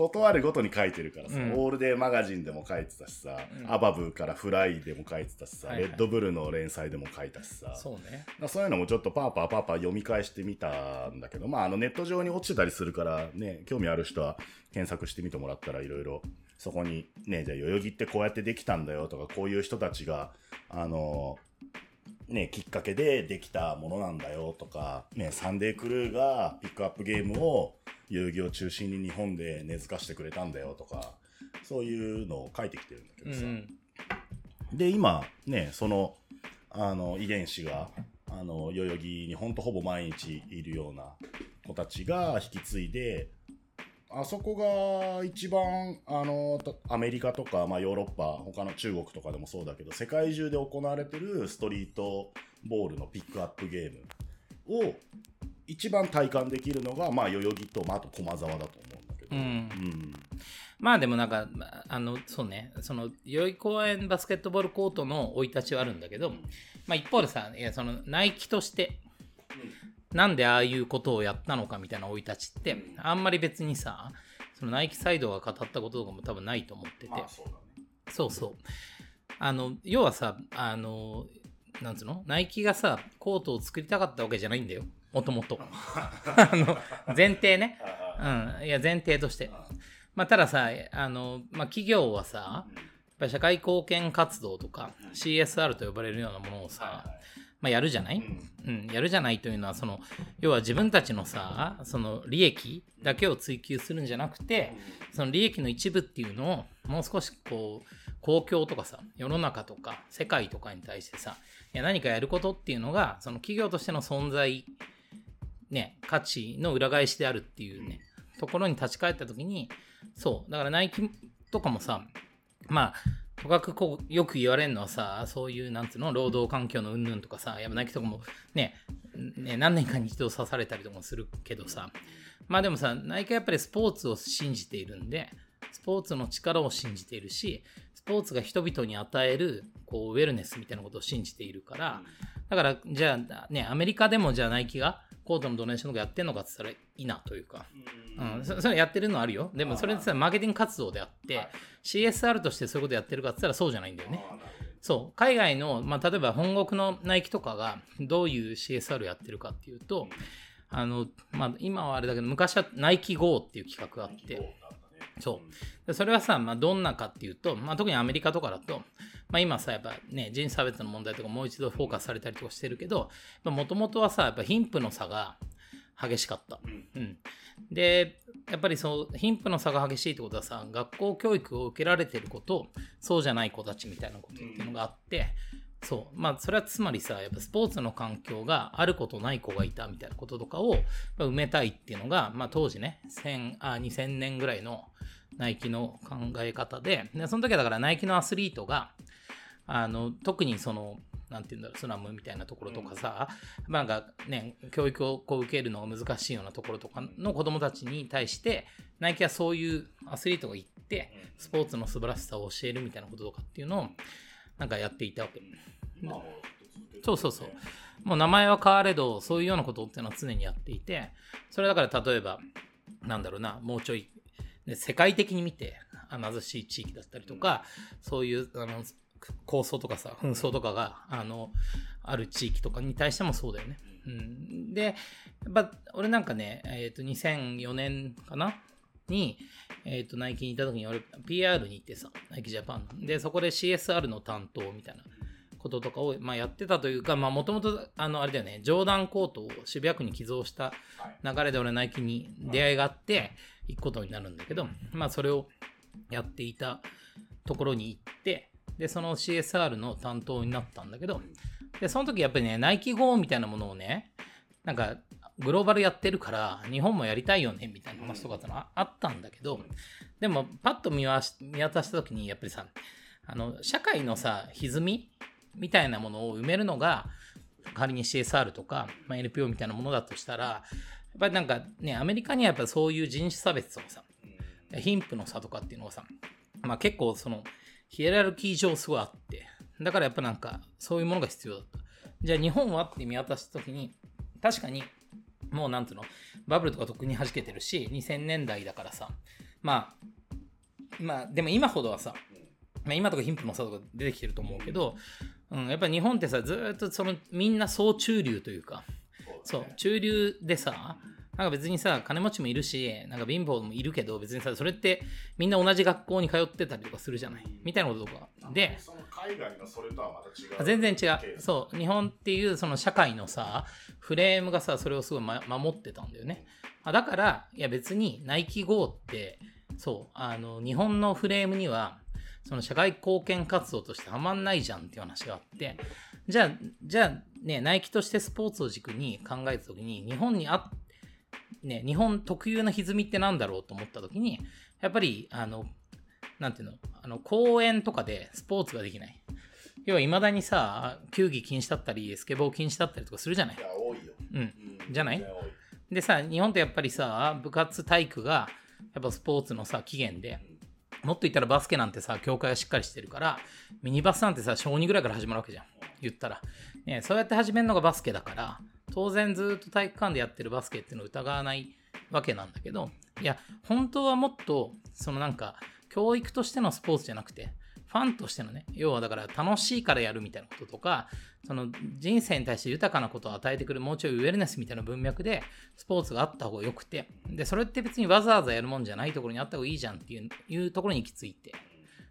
断るごとに書いてるからさ、うん。オールデーマガジンでも書いてたしさ、アバブからフライでも書いてたしさ、はいはい。レッドブルの連載でも書いたしさ、そうね。まあそういうのもちょっとパーパーパーパー読み返してみたんだけど、まああのネット上に落ちてたりするからね、興味ある人は検索してみてもらったらいろいろそこにね、じゃあ代々木ってこうやってできたんだよとか、こういう人たちが、あの、ね、きっかけでできたものなんだよとか、ね、サンデークルーがピックアップゲームを遊戯を中心に日本で根付かしてくれたんだよとか、そういうのを書いてきてるんだけどさ。うん。で、今、ね、その、あの、遺伝子が、あの、代々木にほんとほぼ毎日いるような子たちが引き継いで、あそこが一番、あの、とアメリカとか、まあヨーロッパ、他の中国とかでもそうだけど、世界中で行われてるストリートボールのピックアップゲームを一番体感できるのが、まあ代々木と、まああと駒沢だと思うんだけど。うん。うん。まあでもなんか、まああの、そうね、その、代々木公園バスケットボールコートの生い立ちはあるんだけど、まあ一方でさ、いや、その、ナイキとして、なんでああいうことをやったのかみたいな生い立ちって、あんまり別にさ、そのナイキサイドが語ったこととかも多分ないと思ってて、まあそうだね。そうそう。あの、要はさ、あの、なんつうの？ナイキがさ、コートを作りたかったわけじゃないんだよ。もともと。あの、前提ね。うん。いや、前提として。まあ、たださ、あの、まあ、企業はさ、やっぱり社会貢献活動とか CSR と呼ばれるようなものをさ、まあ、やるじゃない、うん、やるじゃないというのは、その、要は自分たちのさ、その利益だけを追求するんじゃなくて、その利益の一部っていうのを、もう少しこう、公共とかさ、世の中とか、世界とかに対してさ、いや何かやることっていうのが、その企業としての存在、ね、価値の裏返しであるっていうね、ところに立ち返った時に、そう、だからナイキとかもさ、まあ、とかくこうよく言われるのはさ、そういう、なんつうの、労働環境の云々とかさ、やっぱ泣きとかもね、ね何年かに一度刺されたりとかもするけどさ、まあでもさ、泣きはやっぱりスポーツを信じているんで、スポーツの力を信じているし、スポーツが人々に与えるこうウェルネスみたいなことを信じているから、だから、じゃあね、アメリカでもじゃあナイキがコートのドネーションとかやってんのかって言ったらいいなというか、うん、そそれやってるのあるよ。でもそれってさ、マーケティング活動であって、CSR としてそういうことやってるかって言ったらそうじゃないんだよね。そう、海外の、まあ、例えば本国のナイキとかがどういう CSR やってるかっていうと、あの、まあ、今はあれだけど、昔はナイキ GO っていう企画があって、そう。でそれはさ、まあ、どんなかっていうと、まあ、特にアメリカとかだと、まあ、今さ、やっぱね、人種差別の問題とかもう一度フォーカスされたりとかしてるけど、もともとはさ、やっぱ貧富の差が激しかった。うん。で、やっぱりそう、貧富の差が激しいってことはさ、学校教育を受けられてる子と、そうじゃない子たちみたいなことっていうのがあって、そう。まあ、それはつまりさ、やっぱスポーツの環境がある子とない子がいたみたいなこととかを埋めたいっていうのが、まあ、当時ね、1000あ2000年ぐらいのナイキの考え方で、でその時はだからナイキのアスリートが、あの、特にその、なんていうんだろう、スラムみたいなところとかさ、まあなんかね、教育をこう受けるのが難しいようなところとかの子供たちに対して、ナイキはそういうアスリートが行って、スポーツの素晴らしさを教えるみたいなこととかっていうのを、なんかやっていたわけ。そうそうそう。もう名前は変われど、そういうようなことっていうのは常にやっていて、それだから例えば、なんだろうな、もうちょい、ね世界的に見てあ貧しい地域だったりとか、そういうあの構想とかさ、紛争とかがあのある地域とかに対してもそうだよね。うん、で、やっぱ俺なんかね、えっ、と、2004年かな？に、えっ、と、ナイキにいた時に俺 PR に行ってさ、ナイキジャパン。の。で、そこで CSR の担当みたいなこととかを、まあ、やってたというか、まあ、もともと、あの、あれだよね、ジョーダンコートを渋谷区に寄贈した流れで俺ナイキに出会いがあって、行くことになるんだけど、まあ、それをやっていたところに行って、で、その CSR の担当になったんだけど、で、その時やっぱりね、ナイキ GO みたいなものをね、なんか、グローバルやってるから、日本もやりたいよね、みたいな話とかってのはあったんだけど、でも、パッと見渡した時に、やっぱりさ、あの、社会のさ、歪みみたいなものを埋めるのが、仮に CSR とか、まあ、NPO みたいなものだとしたら、っぱりなんかね、アメリカにはやっぱそういう人種差別とかさ、貧富の差とかっていうのがさ、まあ結構その、ヒエラルキー上すごいあって、だからやっぱなんか、そういうものが必要だった。じゃあ日本はって見渡したときに、確かに、もうなんていうの、バブルとか特に弾けてるし、2000年代だからさ、まあ、まあ、でも今ほどはさ、まあ、今とか貧富の差とか出てきてると思うけど、うん、やっぱり日本ってさ、ずっとそのみんな総中流というか、そう、中流でさ、なんか別にさ、金持ちもいるし、なんか貧乏もいるけど、別にさ、それってみんな同じ学校に通ってたりとかするじゃない？みたいなこととか。で、その海外のそれとはまた違う。全然違う。そう。日本っていうその社会のさ、フレームがさ、それをすごい、ま、守ってたんだよね。あだから、いや別にナイキ GO って、そう、あの、日本のフレームには、その社会貢献活動としてはまんないじゃんっていう話があって、じゃあ、じゃあね、ナイキとしてスポーツを軸に考えたときに、日本にあっね、日本特有の歪みってなんだろうと思ったときに、やっぱり、あの、なんていうの、あの、公園とかでスポーツができない。要は、未だにさ、球技禁止だったり、スケボー禁止だったりとかするじゃないい。や、多いよ。うん。じゃないでさ、日本ってやっぱりさ、部活体育が、やっぱスポーツのさ、起源で、もっと言ったらバスケなんてさ、教会がしっかりしてるから、ミニバスなんてさ、小2ぐらいから始まるわけじゃん。言ったら。ね、そうやって始めるのがバスケだから、当然ずっと体育館でやってるバスケっていうのを疑わないわけなんだけど、いや、本当はもっと、そのなんか、教育としてのスポーツじゃなくて、ファンとしてのね、要はだから楽しいからやるみたいなこととか、その人生に対して豊かなことを与えてくるもうちょいウェルネスみたいな文脈でスポーツがあった方がよくて、で、それって別にわざわざやるもんじゃないところにあった方がいいじゃんっていういうところに行き着いて、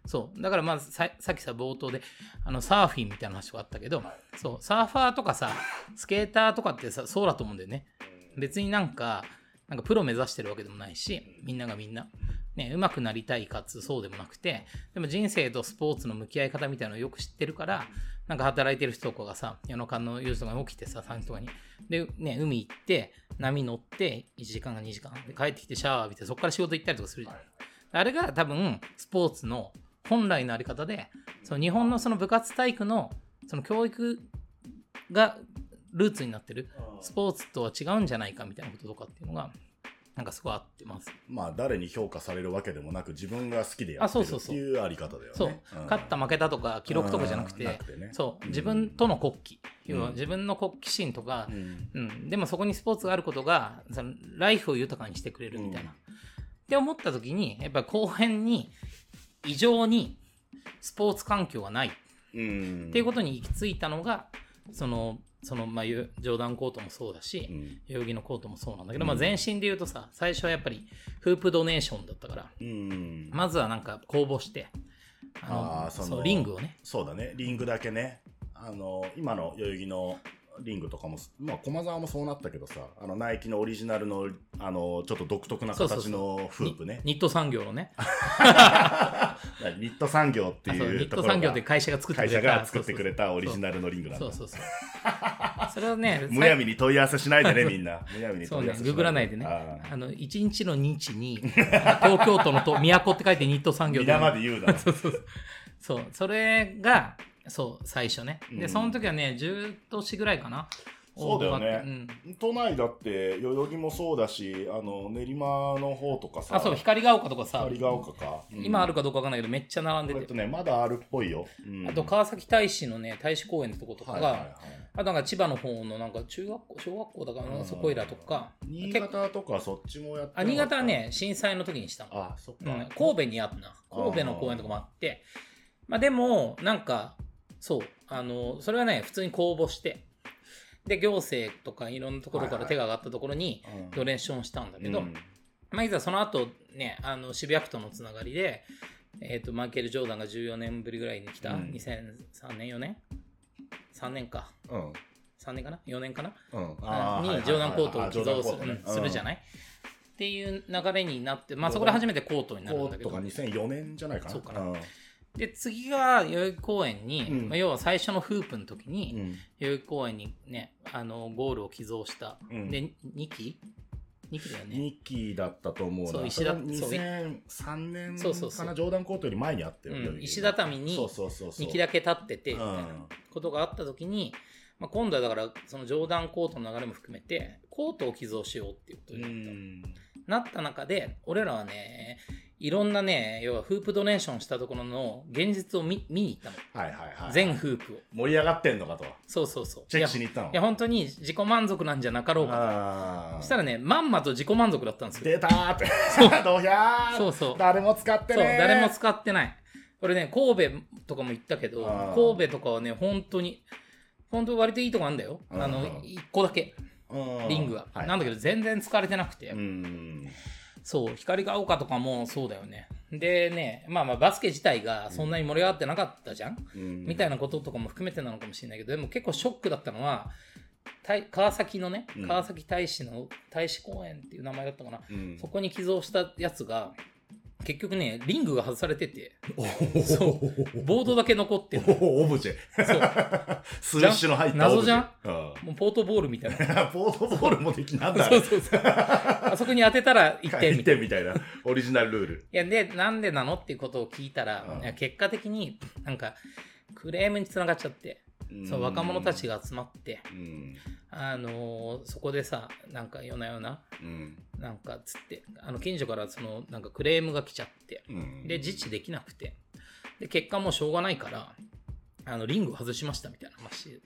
そう。だからまずささっきさ、冒頭で、あの、サーフィンみたいな話があったけど、そう、サーファーとかさ、スケーターとかってさ、そうだと思うんだよね。別になんか、なんかプロ目指してるわけでもないし、みんながみんな。ね、上手くなりたいかつそうでもなくて、でも人生とスポーツの向き合い方みたいなのをよく知ってるから、なんか働いてる人とかがさ、夜中の4時とかに起きてさ、3時とかに。で、ね、海行って、波乗って、1時間か2時間。で、帰ってきてシャワー浴びて、そこから仕事行ったりとかするじゃん。あれが多分、スポーツの本来のあり方で、その日本のその部活体育の、その教育がルーツになってる、スポーツとは違うんじゃないかみたいなこととかっていうのが、なんかすごいあってます。まあ、誰に評価されるわけでもなく、自分が好きでやあってるっていうあり方だよね。そう、ん。勝った負けたとか記録とかじゃなくて、くてねそう、うん。自分との国旗、要はうん。自分の国旗心とか。う、ん。うん、でもそこにスポーツがあることが、そのライフを豊かにしてくれるみたいな。うん。って思った時に、やっぱり後編に異常にスポーツ環境がない。うん。っていうことに行き着いたのが、その、その、まあ、ジョーダンコートもそうだし、うん代々木のコートもそうなんだけど、まあ、全身で言うとさ、最初はやっぱりフープドネーションだったから、うん。まずはなんか公募して、あのそのリングをね、そうだね、リングだけね。あの、今の代々木のリングとかも、まあ、駒沢もそうなったけどさ、あの、ナイキのオリジナルの、あの、ちょっと独特なそうそうそう形のフープね。ニット産業のね、ニット産業っていうニット産業って会社が作ってくれた。会社が作ってくれたオリジナルのリングなんだそう。そうそう。それをね、むやみに問い合わせしないでね、みんな。むやみにそうね問い合わ、せしないググらないでね。ああの、一日の日に、東京都のと都って書いてニット産業ー皆まで言うな。そうそうそう、それが、そう、最初ね。で、うんその時はね、10年ぐらいかな。そうだよ応募があってね。都内だって、代々木もそうだし、あの、練馬の方とかさ、あ、そう、光が丘とかさ、光が丘か。うん今あるかどうかわかんないけど、めっちゃ並んでて。えっとね、まだあるっぽいよ。うんあと、川崎大使のね、大使公園のとことかが、はいはいはいあとなんか千葉の方のなんか中学校、小学校だからな、そこいらとか、新結構潟とかそっちもやってあ、新潟はね、震災の時にしたの。あ、そっか。うん、神戸にあったな。神戸の公園とかもあって、まあでも、なんか、そう、あの、それはね、普通に公募して、で、行政とかいろんなところから手が上がったところにうん。ドネーションしたんだけど、うん。まあ、いざその後ね、あの渋谷区とのつながりで、えっ、と、マイケル・ジョーダンが14年ぶりぐらいに来た、うん。2003年、4年 ?3 年か。うん。3年かな ?4 年かな？うん。にジョーダンコートを寄贈する,、ね。うんするじゃない、っていう流れになって、まあそこで初めてコートになるんだけど。コートが、2004年じゃないかな。そうかな。うんで、次が代々木公園に、うんまあ、要は最初のフープの時に、うん代々木公園にね、あの、ゴールを寄贈した。うんで、2期 ?2 期だよね。2期だったと思うな。そう石田それそう2003年そうそうそうかな、ジョーダンコートより前にあったよ、うん代々木石畳にそうそうそうそう2期だけ立ってて、みたいうんなことがあった時に、まあ、今度はだから、そのジョーダンコートの流れも含めて、コートを寄贈しようっていうことうになった。ん。なった中で、俺らはね、いろんなね、要はフープドネーションしたところの現実を見見に行ったの。はいはいはい。全フープを。盛り上がってんのかと。そうそうそう。チェックしに行ったのいや、本当に自己満足なんじゃなかろうかあと。そしたらね、まんまと自己満足だったんですよ。出たーって。どひゃーそうそう誰も使ってそう、ねー誰も使ってない。俺ね、神戸とかも行ったけど、神戸とかはね、本当に、本当割といいとこあるんだよ。あのうん、一個だけ、うんリングが。はいなんだけど、全然使われてなくて。うん。そう、光が丘とかもそうだよね。でね、まあまあバスケ自体がそんなに盛り上がってなかったじゃん、うんみたいなこととかも含めてなのかもしれないけど、でも結構ショックだったのは、川崎のねうん、川崎大使の大使公園っていう名前だったかな。うんそこに寄贈したやつが、結局ね、リングが外されてて、おそうボードだけ残ってる。おオブジェ。スイッシュの入った。謎じゃん？うんもうポートボールみたいな。ポートボールもできなんだそうそうそう。あそこに当てたら1点みたいな。点みたいな。オリジナルルール。いや、で、なんでなのっていうことを聞いたら、結果的になんか、クレームにつながっちゃって、そう若者たちが集まって、うん。あのーそこでさ、なんか夜な夜な、うん。なんかつって、あの近所からそのなんかクレームが来ちゃって、うん。で、自治できなくて、で、結果もうしょうがないから、あのリング外しましたみたいな話。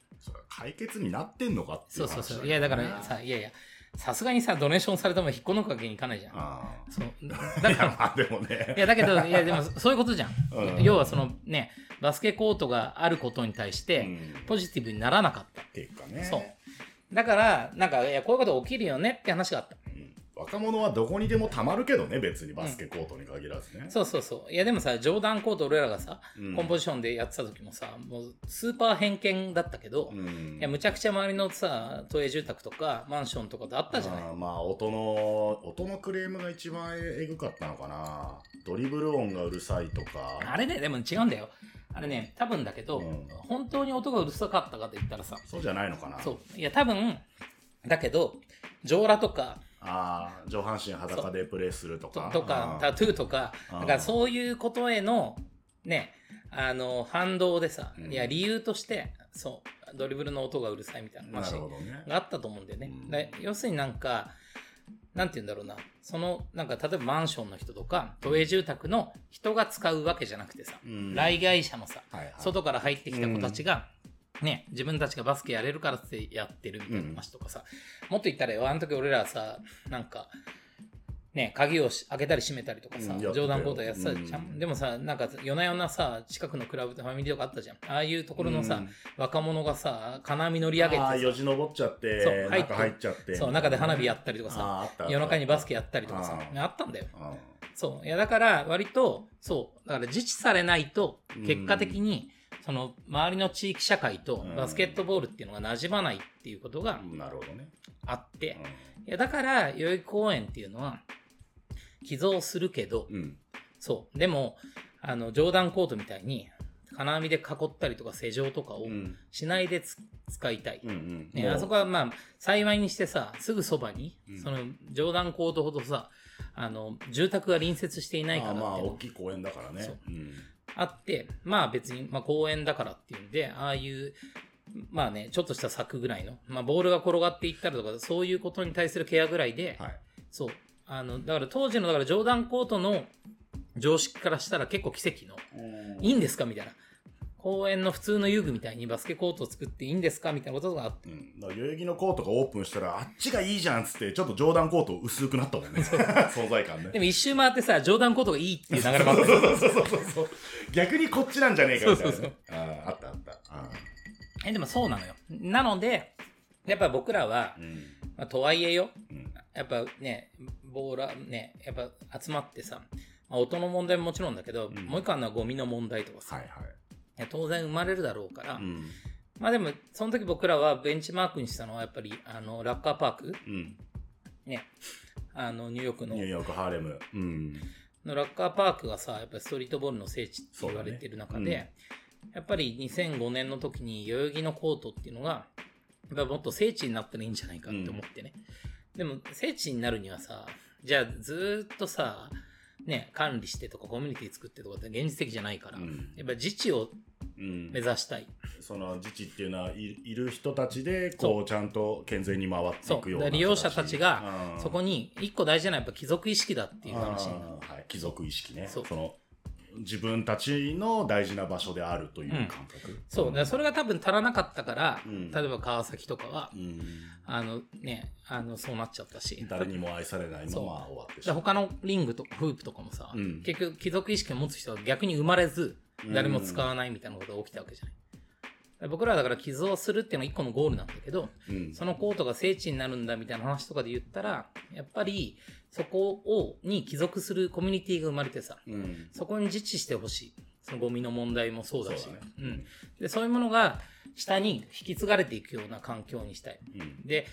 解決になってんのかってそううそうそう。いや、だからさ、いやいや、さすがにさ、ドネーションされても引っこ抜くわけにいかないじゃん。あそう。あ。だから、まあでもねい。や、だけど、いや、でも、そういうことじゃん。うん要は、そのね、バスケコートがあることに対して、うんポジティブにならなかった。っていうかね。そう。だから、なんか、いや、こういうこと起きるよねって話があった。うん若者はどこにでもたまるけどね、別にバスケコートに限らずね。そうそうそう。いや、でもさ、ジョーダンコート俺らがさ、うんコンポジションでやってた時もさ、もう、スーパー偏見だったけど、うんいや、むちゃくちゃ周りのさ、都営住宅とか、マンションとかであったじゃない？まあ音の音のクレームが一番えぐかったのかなドリブル音がうるさいとかあれね、でも違うんだよ。あれね、多分だけど、うん。本当に音がうるさかったかと言ったらさ、そうじゃないのかな。そう。いや、多分、だけど、上裸とか、ああ上半身裸でプレーするととかとか、タトゥーとか、うん。なんかそういうことへの、ね、あの、反動でさ、うん。いや、理由として、そう、ドリブルの音がうるさいみたいなな話があったと思うんだよね。うん。で要するになんか、なんて言うんだろうな、その、なんか、例えばマンションの人とか、都営住宅の人が使うわけじゃなくてさ、うん。来外者のさ、はいはい。外から入ってきた子たちが、ね、自分たちがバスケやれるからってやってるみたいな話とかさ、もっと言ったらよ、あの時俺らさ、なんか、ね、鍵をし開けたり閉めたりとかさ、冗談コートやってたじゃん。うん。でもさ、なんか夜な夜なさ、近くのクラブとファミリーとかあったじゃん。ああいうところのさ、うん。若者がさ、金網乗り上げてさああよじ登っちゃってそう入って中入っちゃって。そう、中で花火やったりとかさ夜中にバスケやったりとかさ、ああったんだよ。うんそう。いや、だから、割と、そう。だから、自治されないとうん、結果的に、その、周りの地域社会とうん。バスケットボールっていうのが馴染まないっていうことがあって、いや、だから、代々木公園っていうのは、寄贈するけど、うん。うんそう。でも、あの、冗談コートみたいに、金網で囲ったりとか施錠とかをうん。しないでつ使いたい。うんうん。ね、あそこはまあ、幸いにしてさ、すぐそばに、うん。その、冗談コートほどさ、あの、住宅が隣接していないからまあ大きい公園だからね。うん。あって、まあ別に、まあ公園だからっていうんで、ああいう、まあね、ちょっとした柵ぐらいの、まあボールが転がっていったりとか、そういうことに対するケアぐらいで、はい。そう。あの、だから当時の、だから冗談コートの常識からしたら結構奇跡の、いいんですかみたいな。公園の普通の遊具みたいにバスケコートを作っていいんですかみたいなことがあって。うん、だから代々木のコートがオープンしたらあっちがいいじゃんっつってちょっとジョーダンコート薄くなったもんね存在感ねでも一周回ってさ、冗談コートがいいっていう流れもあったよそうそうそうそうそう逆にこっちなんじゃねえかみたいな、ね、そうそうあーあったあったあえ、でもそうなのよ。なので、やっぱ僕らはー、うんまあ、とはいえよ、うんやっぱね、ボーラーね、やっぱ集まってさ、まあ、音の問題ももちろんだけど、ん。もう一個あるのはゴミの問題とかさ、はいはい。当然生まれるだろうから、うん。まあでも、その時僕らはベンチマークにしたのはやっぱり、あの、ラッカーパーク、うん。ね、あの、ニューヨークの。ニューヨークハーレム。うん。のラッカーパークがさ、やっぱりストリートボールの聖地って言われてる中で、そうだねやっぱり2005年の時に代々木のコートっていうのが、やっぱもっと聖地になったらいいんじゃないかって思ってね。でも聖地になるにはさ、じゃあずーっとさ、ね、管理してとかコミュニティ作ってとかって現実的じゃないから、うん。やっぱ自治をうん。目指したい。その自治っていうのはいいる人たちでこうちゃんと健全に回ってそ。いうくような利用者たちが形、そこに一個大事なのはやっぱ貴族意識だっていう話になる。はい、貴族意識ね。その自分たちの大事な場所であるという感覚、そう、だからそれが多分足らなかったから、うん。例えば川崎とかは、うん、あのね、あの、そうなっちゃったし。誰にも愛されないまま終わってしま他のリングとかフープとかもさ、うん。結局貴族意識を持つ人は逆に生まれず誰も使わないみたいなことが起きたわけじゃない。僕らはだから寄贈するっていうのは一個のゴールなんだけど、うん。そのコートが聖地になるんだみたいな話とかで言ったら、やっぱりそこをに帰属するコミュニティが生まれてさ、うん。そこに自治してほしい。そのゴミの問題もそうだし。そうだね。うん。で、そういうものが下に引き継がれていくような環境にしたい。うん。で、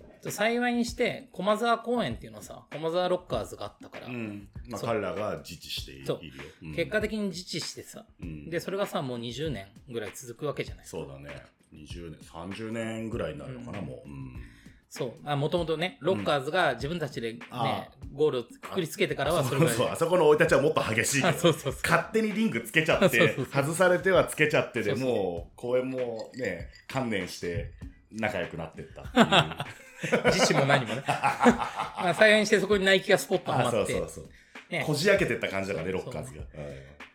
えっと幸いにして、駒沢公園っていうのはさ、駒沢ロッカーズがあったから、うん。まあ、彼らが自治しているよ、う。ん。結果的に自治してさ、うん。で、それがさ、もう20年ぐらい続くわけじゃない。そうだね。20年30年ぐらいになるのかな、もう、うんそう。あ、もともとね、ロッカーズが自分たちでね、あゴールをくくりつけてからはそれぐらい。そうあそこの生い立ちはもっと激しい。そうそう勝手にリングつけちゃって 外されてはつけちゃってでもう公演もね観念して仲良くなってったっていう。自治も何もね。まあ、幸いにしてそこにナイキがスポットはあまって。そうそうそうね。こじ開けてった感じだからねロそう。ッカーズが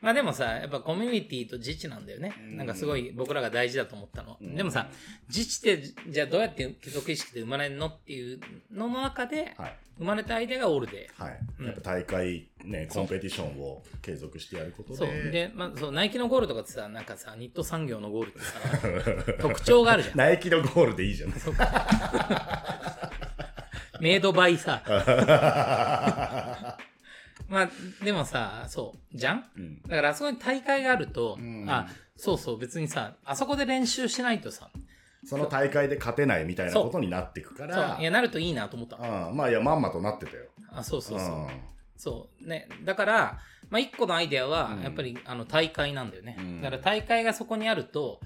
まあでもさ、やっぱコミュニティと自治なんだよね。うん。なんかすごい僕らが大事だと思ったの。うん。でもさ、自治ってじゃあどうやって貴族意識で生まれるのっていうのの中で、はい。生まれたアイデアがオールデー。はい、うん。やっぱ大会ねコンペティションを継続してやることで。そう。で、まあ、そう、ナイキのゴールとかってさ、なんかさ、ニット産業のゴールってさ、特徴があるじゃん。ナイキのゴールでいいじゃん。メイドバイさ。まあ、でもさ、そう、じゃん？うんだからあそこに大会があると、んあ、そうそう、別にさ、あそこで練習しないとさ、その大会で勝てないみたいなことになっていくから、いや、なるといいなと思ったの。うん、まあいやまんまとなってたよあ、そうそうそう。んそう。ね。だから、まあ、一個のアイデアはう、んやっぱり、あの、大会なんだよね。うんだから大会がそこにあると、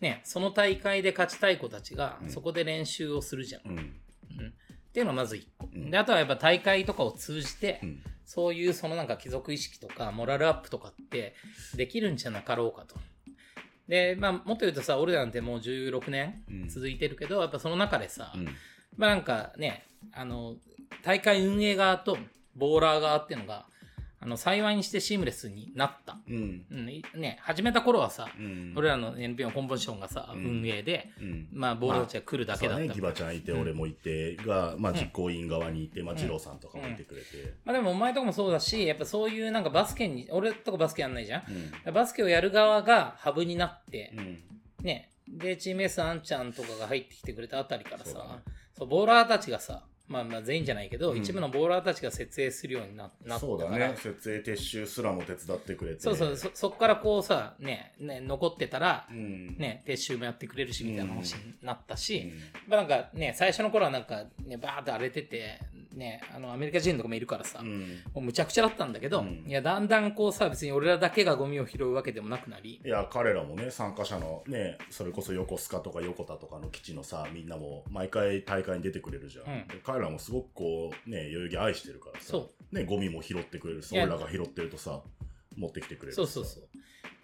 ね、その大会で勝ちたい子たちがう、んそこで練習をするじゃん。うんうんっていうのがまず一個。うんで、あとはやっぱ大会とかを通じて、うんそういうそのなんか貴族意識とか、モラルアップとかって、できるんじゃなかろうかと。で、まあ、もっと言うとさ、俺らなんてもう16年うん続いてるけど、やっぱその中でさ、うんまあなんかね、あの、大会運営側とボーラー側っていうのが、あの、幸いにしてシームレスになった。うん。うん、いね、始めた頃はさ、うん。俺らの NPO のコンポジションがさ、うん。運営で、うん。まあ、ボーラーたちが来るだけだった。そうね、ギバちゃんいて、俺もいて、が、まあ、実行委員側にいて、まあ、二郎さんとかもいてくれて。まあでもお前とかもそうだし、やっぱそういうなんかバスケに、俺とかバスケやんないじゃん。うん。バスケをやる側がハブになって、うん。ね、で、チーム S あんちゃんとかが入ってきてくれたあたりからさ、そうボーラーたちがさ、まあまあ全員じゃないけど、うん一部のボーラーたちが設営するようにななったから、そうだね。設営撤収すらも手伝ってくれて。そうそう、そ、そっからこうさ、ね、ね、残ってたら、うん。ね、撤収もやってくれるし、みたいな話になったし、うんまあなんかね、最初の頃はなんかね、バーって荒れてて、ね、あの、アメリカ人とかもいるからさ、うん。もうむちゃくちゃだったんだけど、うんいや、だんだんこうさ、別に俺らだけがゴミを拾うわけでもなくなり、いや、彼らもね、参加者のね、それこそ横須賀とか横田とかの基地のさ、みんなも毎回大会に出てくれるじゃん。うんで彼らもすごくこう、ね、代々木愛してるからさ、そね、ゴミも拾ってくれるし、俺らが拾ってるとさ、持ってきてくれるそうそうそう。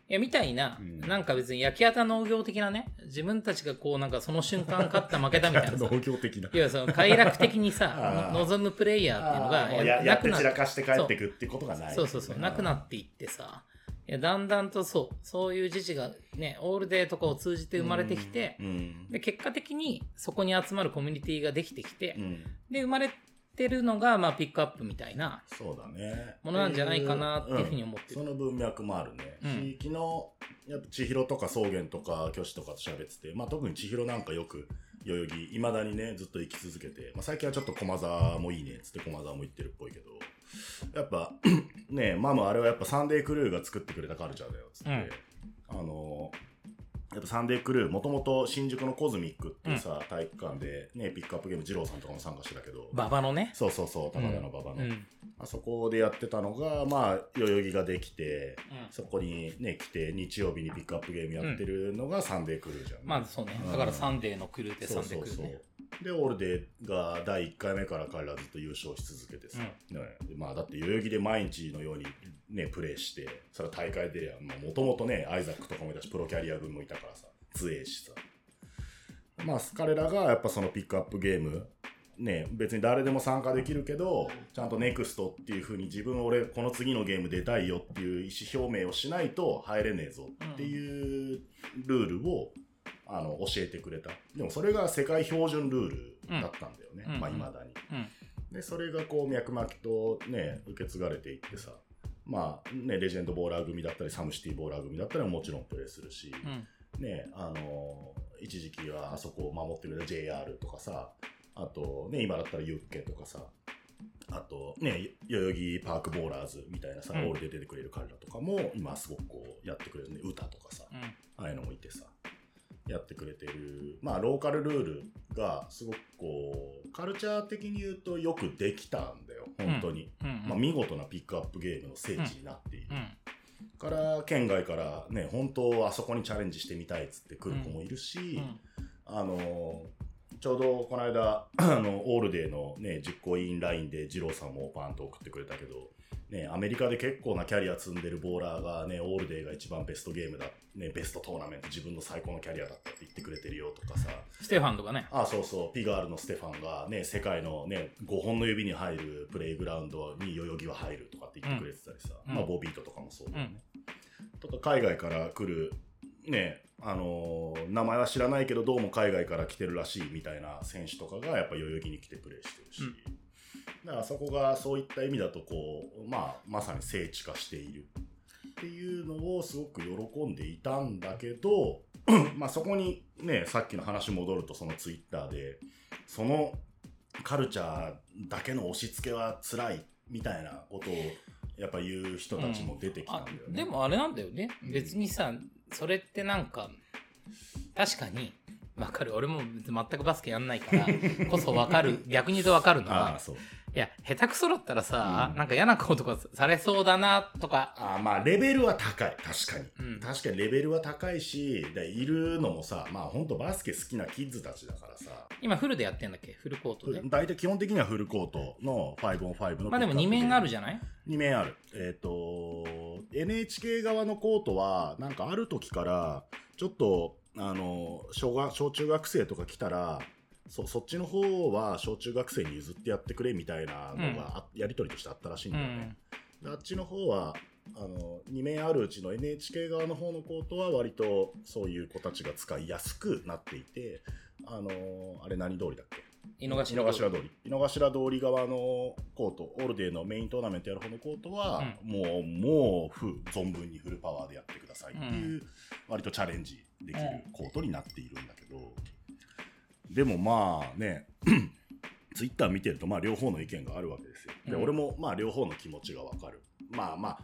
いや、みたいな、うん。なんか別に焼き畑農業的なね、自分たちがこう、なんかその瞬間勝った負けたみたいなさ、農業的な。いや、その快楽的にさ 望むプレイヤーっていうのが、ややって。散らっかして帰ってくってことがない、そうそうそう、なくなっていってさ、いや、だんだんとそう、そういう自治がね、オールデーとかを通じて生まれてきてう、ん。で、結果的にそこに集まるコミュニティができてきてう、ん。で、生まれてるのが、まあ、ピックアップみたいな、そうだね。ものなんじゃないかなっていうふうに思ってるんその文脈もあるね。うん地域の、やっぱ千尋とか草原とか虚子とかと喋ってて、まあ特に千尋なんかよく、代々木、いまだにね、ずっと生き続けて、まあ最近はちょっと駒沢もいいねっつって駒沢も行ってるっぽいけど、やっぱ、ねマムあれはやっぱサンデークルーが作ってくれたカルチャーだよっつって、うん。あのやっぱサンデークルー、もともと新宿のコズミックっていうさ、体育館でね、ピックアップゲーム二郎さんとかも参加してたけど、馬場のね。そうそうそう、高田の馬場の。うん。あそこでやってたのが、まあ、代々木ができて、うん。そこにね、来て、日曜日にピックアップゲームやってるのがサンデークルーじゃん、まあそうね。うんだからサンデーのクルーでサそうそうそうンデークルーね。で、オールデーが第1回目から彼らずっと優勝し続けてさ、ね。でまあだって代々木で毎日のようにね、プレイして、それは大会出りゃ、もともとね、アイザックとかもいたし、プロキャリア軍もいたからさ、強えしさ。まあ彼らがやっぱそのピックアップゲーム、ね、別に誰でも参加できるけど、ちゃんとネクストっていう風に自分俺この次のゲーム出たいよっていう意思表明をしないと入れねえぞっていうルールをあの教えてくれた。でもそれが世界標準ルールだったんだよね。うん。まあ未だに。うん。で、それがこう脈々とね、受け継がれていってさ、まあね、レジェンドボーラー組だったり、サムシティボーラー組だったりももちろんプレイするし、うん。ね、あの一時期はあそこを守ってくれた JR とかさ、あとね、今だったらユッケとかさ、あとね、代々木パークボーラーズみたいなさ、うん。オールで出てくれる彼らとかも、今すごくこうやってくれるね、歌とかさ、うん。ああいうのもいてさ、やってくれてる、まあ、ローカルルールがすごくこう、カルチャー的に言うとよくできたんだよ、本当に。うん。まあ、見事なピックアップゲームの聖地になっている。うん。から、県外からね、本当あそこにチャレンジしてみたいっつって来る子もいるし、うん。あのちょうどこの間、あの、オールデーのね、実行委員ラインで二郎さんもパンと送ってくれたけど、ね、アメリカで結構なキャリア積んでるボーラーがね、オールデーが一番ベストゲームだ、ね、ベストトーナメント自分の最高のキャリアだったって言ってくれてるよとかさ、ステファンとかね。あそうそう、ピガールのステファンがね、世界のね、5本の指に入るプレイグラウンドに代々木は入るとかって言ってくれてたりさ、うん。まあ、ボビートとかもそうだよね。とか、海外から来る、ね、あのー名前は知らないけど、どうも海外から来てるらしいみたいな選手とかが、やっぱ代々木に来てプレイしてるし、だからそこがそういった意味だと、こう、まあ、まさに聖地化しているっていうのをすごく喜んでいたんだけど、まあそこにね、さっきの話戻るとそのツイッターで、そのカルチャーだけの押し付けは辛いみたいなことをやっぱ言う人たちも出てきたんあだよね。でもあれなんだよね。別にさ、それってなんか、確かに、わかる。俺も全くバスケやんないから、こそわかる。逆に言うとわかるのああ、は、そう。いや、下手くそだったらさ、うんなんか嫌なこととかされそうだなとか、ああまあレベルは高い。確かに。うん確かにレベルは高いし、でいるのもさ、まあ本当バスケ好きなキッズたちだからさ、今フルでやってんだっけ？フルコートで？大体基本的にはフルコートの 5on5 のまあでも2面あるじじゃない？2面ある。えっ、と、NHK 側のコートは、なんかある時から、ちょっと、あの、小学、小中学生とか来たら、そそっちの方は小中学生に譲ってやってくれみたいなのが、あやり取りとしてあったらしいんだよね。であっちの方は、あの、2面あるうちの NHK 側の方のコートは割とそういう子たちが使いやすくなっていて、あの、あれ何通りだっけ？井の頭通り。井の頭通り。側のコート。オールデーのメイントーナメントやる方のコートは、もうもうフ存分にフルパワーでやってくださいっていう、割とチャレンジできるコートになっているんだけど、でもまあね ツイッター見てるとまあ両方の意見があるわけですよで、うん俺もまあ両方の気持ちがわかるまあまあ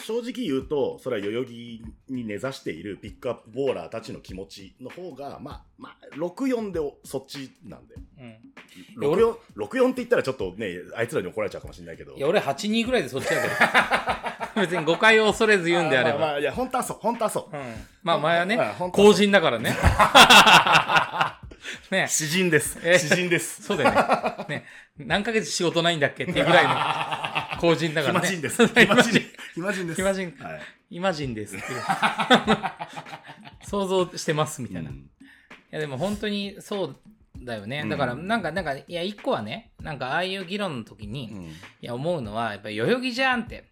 正直言うと、それは代々木に根ざしているピックアップボーラーたちの気持ちの方が、まあ、まあ、64でそっちなんだよ。うん。いや俺64、64って言ったらちょっとね、あいつらに怒られちゃうかもしれないけど。いや、俺8、2ぐらいでそっちだけど。別に誤解を恐れず言うんであれば。まあまあ、いや、本当はそう、本当はそう。うん。まあ前はねまあ本、当公人だからね。ね 詩人です。え詩人です。そうだよね。ね。何ヶ月仕事ないんだっけ？っていうぐらいの 公人だからね。暇人です。暇人。暇人です。暇人はい。イマジンです。想像してますみたいな。いうんやでも本当にそうだよね。だからなんか、なんか、いや、一個はね、なんかああいう議論の時に、いや、思うのは、やっぱり代々木じゃんって。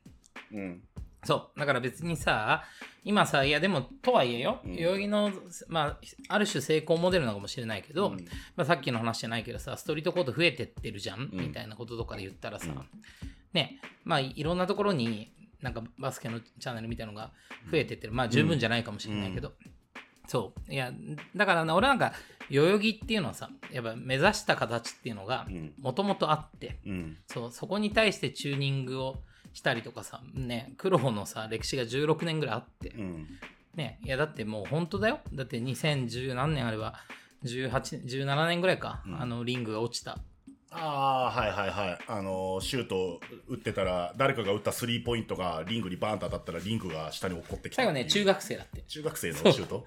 うん。そう。だから別にさ、今さ、いやでも、とはいえよ、うん代々木の、まあ、ある種成功モデルなのかもしれないけど、うんまあ、さっきの話じゃないけどさ、ストリートコート増えてってるじゃん、んみたいなこととかで言ったらさ、うんね、まあ、いろんなところに、なんかバスケのチャンネルみたいなのが増えてってる。まあ、十分じゃないかもしれないけど。そう。いや、だからな、俺なんか、代々木っていうのはさ、やっぱ目指した形っていうのがうん、もともとあって、うん。そう、そこに対してチューニングをしたりとかさ、ね、黒のさ、歴史が16年ぐらいあって、うん。ね、いやだってもう本当だよ。だって2010何年あれば、18、17年ぐらいか、うんあのリングが落ちたああ、はいはいはい。あのー、シュート打ってたら、誰かが打ったスリーポイントがリングにバーンと当たったら、リングが下に落っこってきた。最後ね、中学生だって。中学生のシュート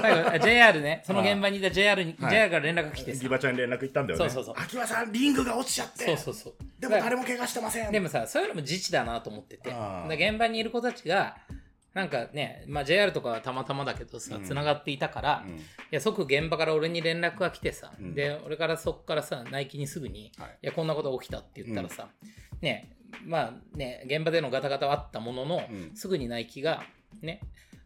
最後、あ JR ね、その現場にいた JR に、はい JR から連絡が来てさギ。バちゃんに連絡行ったんだよね。そうそうそう秋葉さん、リングが落ちちゃって。そうそうそう。でも誰も怪我してません。でもさ、そういうのも自治だなと思ってて。現場にいる子たちが、なんかね、まあ JR とかはたまたまだけどさう、ん。繋がっていたから、うん。いや、即現場から俺に連絡が来てさ、うん。で、俺からそっからさ、ナイキにすぐに、はい。いや、こんなこと起きたって言ったらさ、ね、まあね、現場でのガタガタはあったものの、うん。すぐにナイキが、ね、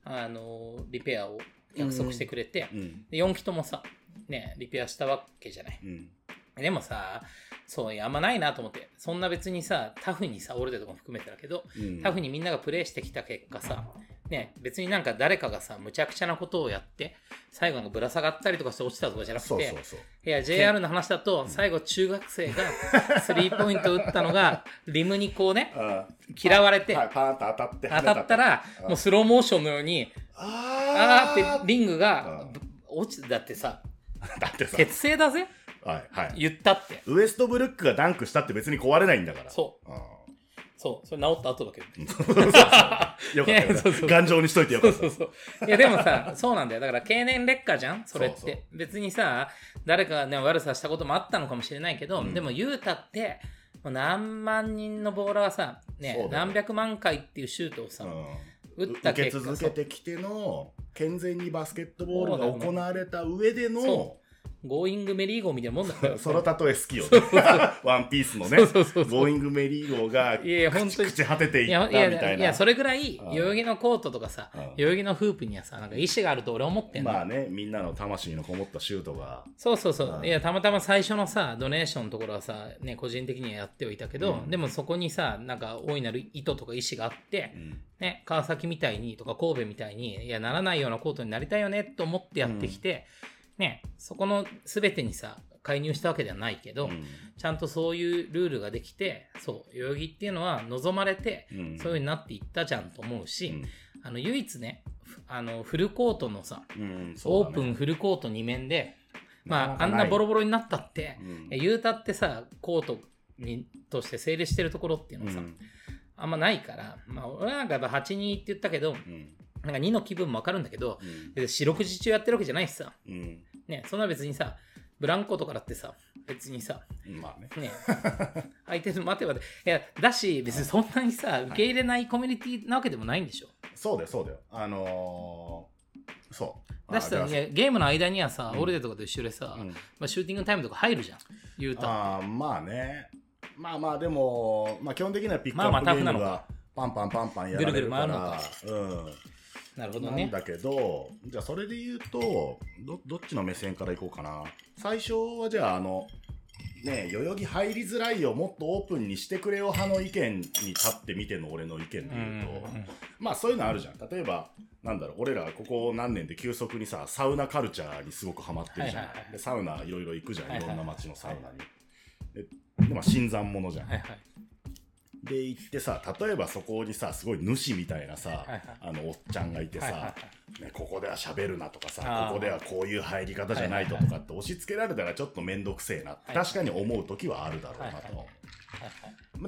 あのーリペアを約束してくれて、うん。で4機ともさ、ね、リペアしたわけじゃない。うん。でもさ、そう、いやあんまないなと思って、そんな別にさ、タフにさ、俺らとかも含めてだけど、うん。タフにみんながプレイしてきた結果さ、ね、別になんか誰かがさ、むちゃくちゃなことをやって、最後なんかぶら下がったりとかして落ちたとかじゃなくて、そうそうそう。いや、JR の話だと、最後中学生がスリーポイント打ったのが、リムにこうね、あ嫌われて、はい、パーンと当たって。当たったら、うんもうスローモーションのように、ああーってリングが落ちて、だってさ、だってさ、鉄製だぜはい、はい。言ったって。ウエストブルックがダンクしたって別に壊れないんだから。そう。うん。そう、それ治った後だけど。よかった頑丈にしといてよかった。そうそうそう。いや、でもさ、そうなんだよ。だから、経年劣化じゃん？それって。別にさ、誰かがね、悪さしたこともあったのかもしれないけど、うんでも言うたって、何万人のボーラーはさ、ねそう、だよ何百万回っていうシュートをさ、うん打った受け結果続けてきての健全にバスケットボールが行われた上でのそゴーイングメリーゴーみたいなもんだから。その例え好きよね。ワンピースのね。そうそうそうゴーイングメリー号がいやいや本当に。朽ち果てていいったやみたいな。いやいや、それぐらい、うん。代々木のコートとかさうん、代々木のフープにはさ、なんか意志があると俺思ってんの。まあねみんなの魂のこもったシュートが。そうそうそう。う。ん。いや、たまたま最初のさ、ドネーションのところはさ、ね、個人的にはやってはいたけど、うん。でもそこにさ、なんか大いなる意図とか意思があって、うん。ね、川崎みたいにとか神戸みたいに、いや、ならないようなコートになりたいよねと思ってやってきて、ね、そこの全てにさ、介入したわけではないけど、うん。ちゃんとそういうルールができて、そう、代々木っていうのは望まれて、うん。そういう風になっていったじゃんと思うし、うん。あの、唯一ね、ふあの、フルコートのさ、ね。オープンフルコート2面で、まあ、あんなボロボロになったって、うん。言うたってさ、コートにとして整理してるところっていうのはさ、うん。あんまないから、まあ、俺なんかやっぱ8-2って言ったけど、うんなんか2の気分もわかるんだけど、うん。で四六時中やってるわけじゃないしさ、うん。ね、そんな別にさ、ブランコとかだってさ、別にさ、まあね。ね、相手の待てばで、いや、だし、別にそんなにさ、受け入れないコミュニティなわけでもないんでしょ。そうだよそうだよ。あのーそう。だしさ、ゲームの間にはさ、うん。オルデとかと一緒でさ、うん。まあ、シューティングタイムとか入るじゃん、言うたら。あーまあね。まあまあでも、まあ、基本的にはピックアまあまあップゲームがパンパンパンパンやられるから。ぐるぐる回るのか。うんなるほどね。なんだけど、じゃあそれで言うとど、どっちの目線からいこうかな。最初はじゃあ、あの、ねえ、代々木入りづらいよ、もっとオープンにしてくれよ派の意見に立ってみての俺の意見でうん言うと、うんまあそういうのあるじゃん。例えば、なんだろう、俺らここ何年で急速にさ、サウナカルチャーにすごくハマってるじゃん。はいはいはいでサウナいろいろ行くじゃん、はいはいいろんな街のサウナに。で、でまあ新参者じゃん。はいはい。で行ってさ例えばそこにさすごい主みたいなさ、あのおっちゃんがいてさ、ね、ここでは喋るなとかさここではこういう入り方じゃないととかって押し付けられたらちょっと面倒くせえなってはい確かに思う時はあるだろうなと、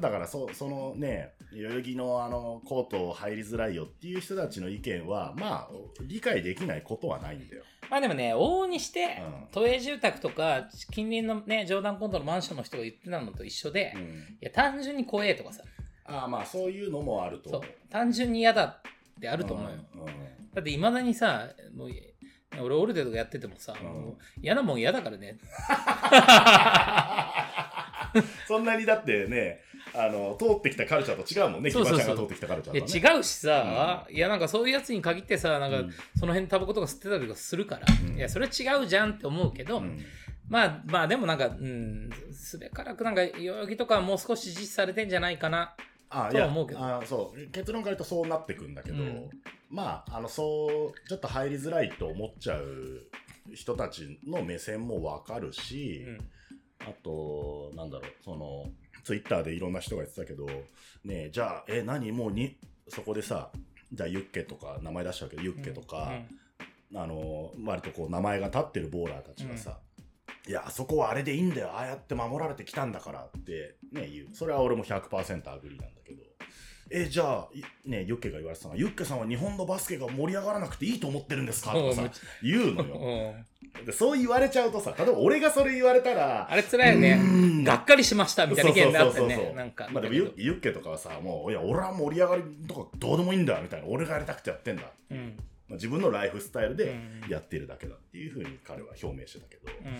だからそそのね代々木のあのコート入りづらいよっていう人たちの意見はまあ理解できないことはないんだよ。まあでもね、往々にしてうん、都営住宅とか、近隣のね、ジョーダンコントのマンションの人が言ってたのと一緒で、いうん、や、単純に怖えとかさ、ああまあそういうのもあると。そう。単純に嫌だってあると思うよ。うんうん。だって、いまだにさ、もう、俺、オルデとかやっててもさ、うん。もう嫌なもん嫌だからね。そんなにだってね、あの、通ってきたカルチャーと違うもんね、キそうそうそう。バちゃんが通ってきたカルチャーと、ね。違うしさ、いやなんかそういうやつに限ってさなんかうん。その辺タバコとか吸ってたりとかするから、うん。いやそれ違うじゃんって思うけど、うん。まあまあでもなんかうんすべからくなんか代々木とかはもう少し実施されてんじゃないかなあいやとは思うけど。あそう。結論から言うとそうなってくんだけど、うん。まああのそうちょっと入りづらいと思っちゃう人たちの目線もわかるし、うん。あとなんだろうそのツイッターでいろんな人が言ってたけどねえじゃあえ何？もうにそこでさじゃあユッケとか名前出しちゃうけ？どユッケとか、あの割とこう名前が立ってるボーラーたちがさ、いや、あそこはあれでいいんだよ。ああやって守られてきたんだからってね、言う。それは俺も100%アグリなんだけど。え、じゃあ、いね、ユッケが言われてたのは、ユッケさんは日本のバスケが盛り上がらなくていいと思ってるんですか？とかさ、言うのよ。でそう言われちゃうとさ、例えば俺がそれ言われたら、あれ辛いよねうん。がっかりしましたみたいな意見であって。ねなんか。まあでもユユッケとかはさ、もう、いや、俺は盛り上がりとかどうでもいいんだ、みたいな。俺がやりたくてやってんだ。うん。まあ、自分のライフスタイルでうんやってるだけだっていうふうに彼は表明してたけど、うん。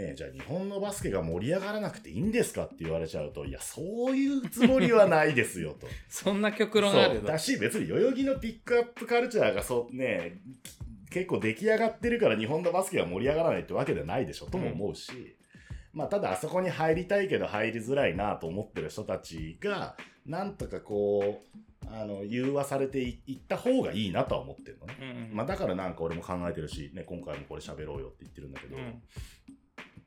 ねえ、じゃあ日本のバスケが盛り上がらなくていいんですかって言われちゃうと、いや、そういうつもりはないですよと。そんな極論あるだし、別に代々木のピックアップカルチャーがそうね、結構出来上がってるから日本のバスケが盛り上がらないってわけではないでしょとも思うし、まあただあそこに入りたいけど入りづらいなと思ってる人たちが、なんとかこう、あの、融和されていいった方がいいなとは思ってるのね。うん。まあだからなんか俺も考えてるし、ね、今回もこれ喋ろうよって言ってるんだけど、うん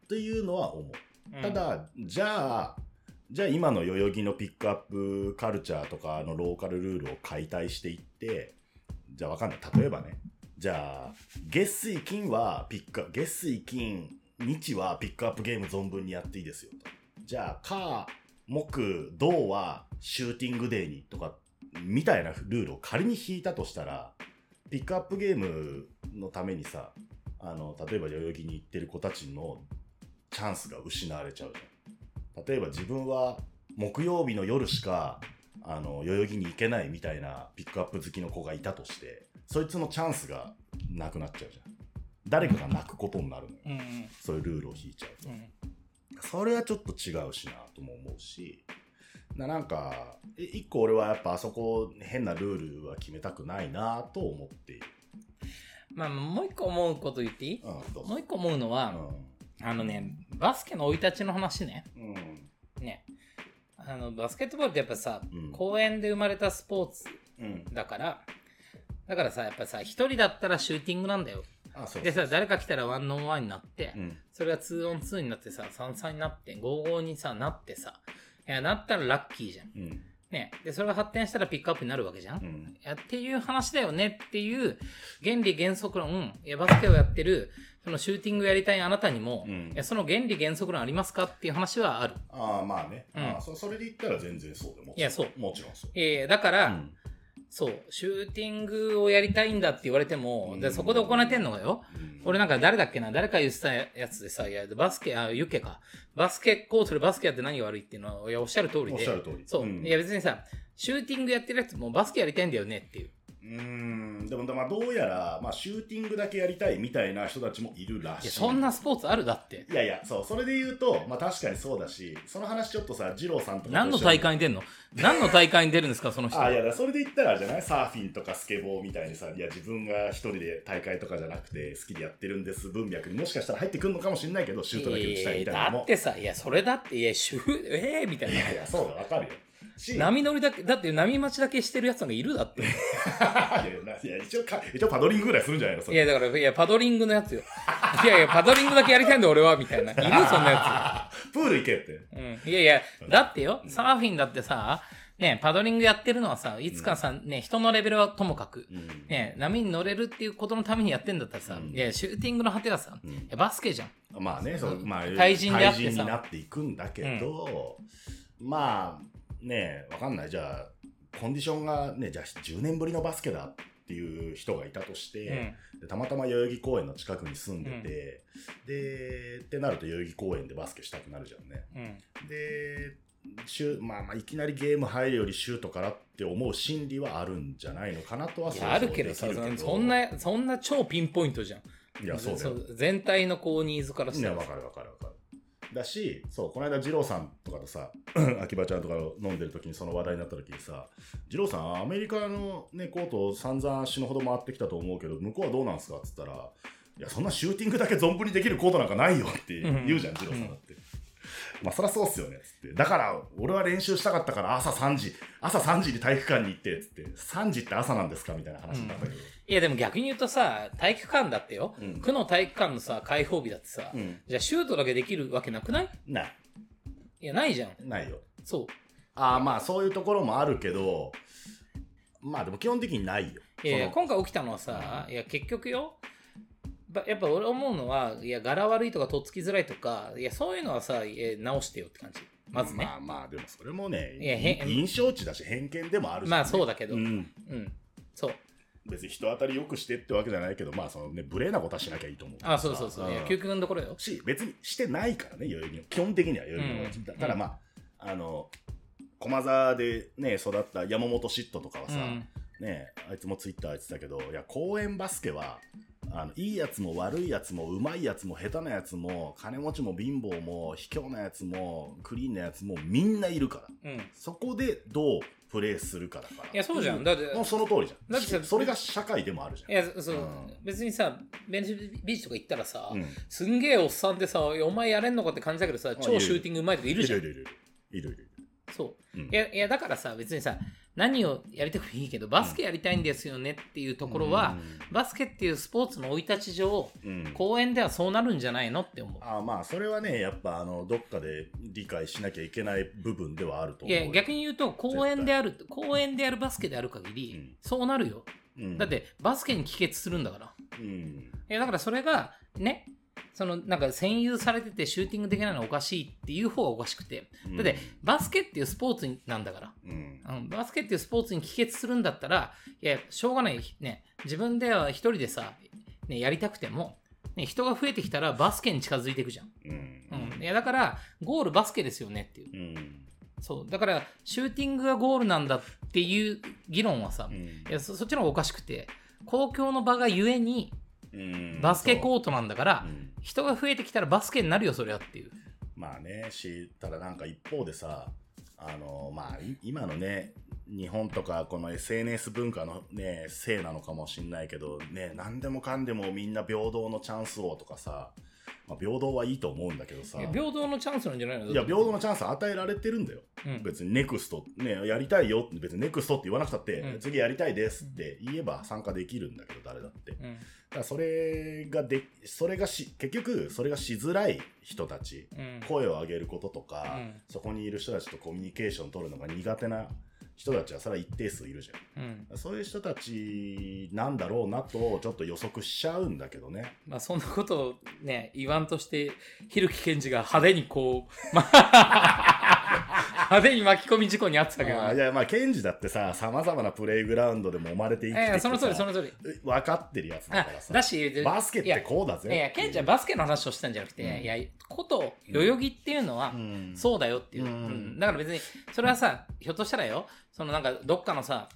っていうのは思う。うんた、だ、じゃあ、じゃあ今の代々木のピックアップカルチャーとかのローカルルールを解体していって、じゃあわかんない。例えばね、じゃあ、月水金はピックアップ、月水金、日はピックアップゲーム存分にやっていいですよと。じゃあ、火、木、土はシューティングデーにとか、みたいなルールを仮に引いたとしたら、ピックアップゲームのためにさ、あの、例えば代々木に行ってる子たちのチャンスが失われちゃうじゃん。例えば自分は木曜日の夜しか、あの、代々木に行けないみたいなピックアップ好きの子がいたとして、そいつのチャンスがなくなっちゃうじゃん。誰かが泣くことになるのよ。うんうんそういうルールを引いちゃうと。うん。それはちょっと違うしなとも思うし、ななんか、え一個俺はやっぱあそこ変なルールは決めたくないなと思っている。まあ、もう一個思うこと言っていい？うん、もう一個思うのは、あのね、バスケの生い立ちの話ね。うん。うん。ね。あの、バスケットボールってやっぱさ、うん公園で生まれたスポーツうん。だから、だからさ、やっぱさ、一人だったらシューティングなんだよ。あ、そうでさ、誰か来たらワンオンワンになって、うん。それがツーオンツーになってさ、三三になって、五五にさ、なってさ、いや、なったらラッキーじゃん。うん。ね。で、それが発展したらピックアップになるわけじゃん。うん。いやっていう話だよねっていう原理原則論、いやバスケをやってる、そのシューティングやりたいあなたにも、うんいやその原理原則論ありますかっていう話はある。ああ、まあね。うんああそそれで言ったら全然そうでもいやそうもちろんそう。えーだから、うんそう、シューティングをやりたいんだって言われても、うんでそこで行えてんのがよ、うん俺なんか誰だっけな？誰か言ってたやつでさ、いや、バスケ、あ、ユッケか。バスケコートでバスケやって何が悪いっていうのは、いや、おっしゃる通りで。おっしゃる通りそう。うんいや、別にさ、シューティングやってるやつもバスケやりたいんだよねっていう。うーん、でも、まあ、どうやら、まあ、シューティングだけやりたいみたいな人たちもいるらしい。いや、そんなスポーツあるだって。いやいや、そう、それで言うと、まあ、確かにそうだし、その話ちょっとさ、二郎さんと何の大会に出んの？何の大会に出るんですか、その人。あいやそれで言ったらじゃない？サーフィンとかスケボーみたいにさいや自分が一人で大会とかじゃなくて好きでやってるんです文脈にもしかしたら入ってくるのかもしれないけどシュートだけ打ちたいみたいなのもだってさ、いや、それだって、いや、シュー、えー、みたいな。いやいやそうだわかるよ波乗りだけ、だって波待ちだけしてるやつがいるだって。いや一応か一応パドリングぐらいするんじゃないの？それいや、だから、いや、パドリングのやつよ。いやいや、パドリングだけやりたいんだ、俺は、みたいな。いるそんなやプール行けってつ。うん。いやいや、だってよ、サーフィンだってさ、ね、パドリングやってるのはさ、いつかさ、ね、人のレベルはともかく、うんね、波に乗れるっていうことのためにやってんだったらさ、うんいや、シューティングの果てはさ、んいやバスケじゃん。まあねそう、まあ、対人であってさ対人になっていくんだけど、まあねわかんないじゃあコンディションがねじゃあ10年ぶりのバスケだっていう人がいたとして、でたまたま代々木公園の近くに住んでて、でってなると代々木公園でバスケしたくなるじゃんねうん。うん。でシュまあまあいきなりゲーム入るよりシュートからって思う心理はあるんじゃないのかなとはいや、あるけどさ、そんな、そんな超ピンポイントじゃん。いやそう全体のこうニーズからしいや、わかるわかるわかる。だし、そう、この間、二郎さんとかとさ、秋葉ちゃんとか飲んでる時にその話題になった時にさ、二郎さん、アメリカのね、コート散々死ぬほど回ってきたと思うけど、向こうはどうなんすかっつったら、いや、そんなシューティングだけ存分にできるコートなんかないよって言うじゃん、二郎さんだって。まあ、そりゃそうっすよね、つって。だから、俺は練習したかったから朝3時、朝3時に体育館に行って、つって、3時って朝なんですかみたいな話になったけど。いやでも逆に言うとさ、体育館だってよ、うん区の体育館のさ、開放日だってさ、うんじゃあシュートだけできるわけなくない？ない。いや、ないじゃん。ないよ。そう。ああ、まあ、そういうところもあるけど、まあ、でも基本的にないよ。いや今回起きたのはさ、いや結局よ、ぱやっぱ俺思うのはいや柄悪いとかとっつきづらいとかいやそういうのはさいや直してよって感じ。まずね。まあまあでもそれもねいや印象値だし偏見でもあるし、ね、まあそうだけど。うん。うん。そう。別に人当たりよくしてってわけじゃないけどまあそのね無礼なことはしなきゃいいと思うあそうそうそういや究極のところよ。し別にしてないからね代々木基本的には代々木のうん。だただまああの駒沢でね育った山本嫉妬とかはさ、うんねあいつもツイッター言ってたけどいや公園バスケはあのいいやつも悪いやつもうまいやつも下手なやつも金持ちも貧乏も卑怯なやつもクリーンなやつもみんないるから。うん。そこでどうプレーするかだから。いやそうじゃん。だってもうその通りじゃん。だってさそれが社会でもあるじゃん。いやそう、う。ん。別にさベンチビーチとか行ったらさ、うん。すんげえおっさんでさお前やれんのかって感じだけどさ超シューティングうまいとかいるじゃんいるいるいる。いるいるいる。そう、うん。いやいやだからさ別にさ何をやりたくもいいけどバスケやりたいんですよねっていうところは、バスケっていうスポーツの生い立ち上、うん。公園ではそうなるんじゃないのって思う。あまあそれはねやっぱあのどっかで理解しなきゃいけない部分ではあると思うよ。いや逆に言うと公園である公園でやるバスケである限り、うん。そうなるよ、うん。だってバスケに帰結するんだから。うん。いやだからそれがねそのなんか占有されててシューティングできないのはおかしいっていう方がおかしくて。だってバスケっていうスポーツなんだから。うん。うん。バスケっていうスポーツに帰結するんだったらいやしょうがない。ね。自分では一人でさ、ね、やりたくても、ね、人が増えてきたらバスケに近づいていくじゃん、うん。うん、いやだからゴールバスケですよねっていう。うん。そう。だからシューティングがゴールなんだっていう議論はさ、うん。いやそそっちの方がおかしくて公共の場がゆえにうんバスケコートなんだから、う。ん。人が増えてきたらバスケになるよそれはっていう。まあねしただなんか一方でさあのまあい今のね日本とかこの SNS 文化のねせいなのかもしんないけどね何でもかんでもみんな平等のチャンスをとかさ、まあ、平等はいいと思うんだけどさ。平等のチャンスなんじゃないの？いや平等のチャンス与えられてるんだよ、うん。別にネクストねやりたいよって別にネクストって言わなくたって、うん。次やりたいですって言えば参加できるんだけど誰だって、うん。だからそれがでそれがし結局それがしづらい人たち、うん。声を上げることとか、うん。そこにいる人たちとコミュニケーション取るのが苦手な人たちはそれは一定数いるじゃん。うん。そういう人たちなんだろうなとちょっと予測しちゃうんだけどね。まあそんなことをね言わんとして蛭木健二が派手にこう、ま派手に巻き込み事故にあってたけどね。いやまあケンジだってささまざまなプレイグラウンドでも生まれて生きてきてさええその通りその通り。分かってるやつだあからさ。だしバスケってこうだぜいやいやケンちゃんバスケの話をしたんじゃなくて、うん。いやこと代々木っていうのは、うん。そうだよっていう、うん。うん。だから別にそれはさひょっとしたらよそのなんかどっかのさ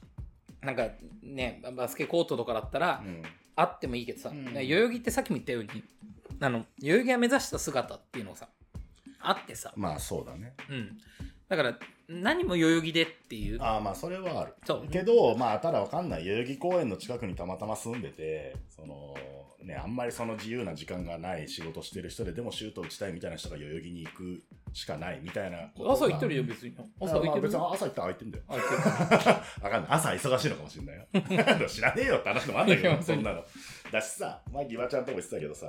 なんかねバスケコートとかだったら、うん。あってもいいけどさ、うん。代々木ってさっきも言ったようにあの代々木が目指した姿っていうのがさあってさ、まあそうだね。うん、だから何も代々木でっていう。ああまあそれはある。そう。けどまあただわかんない代々木公園の近くにたまたま住んでてそのねあんまりその自由な時間がない仕事してる人ででもシュート打ちたいみたいな人が代々木に行くしかないみたいなことが。朝行ってるよ別に。朝行ってる？あまあ別に朝行ったら空いてんだよ。あ行ってる。わかんない。朝忙しいのかもしれないよ。知らねえよって話もあんだけどそんなの。だしさまあギバちゃんとも言ってたけどさ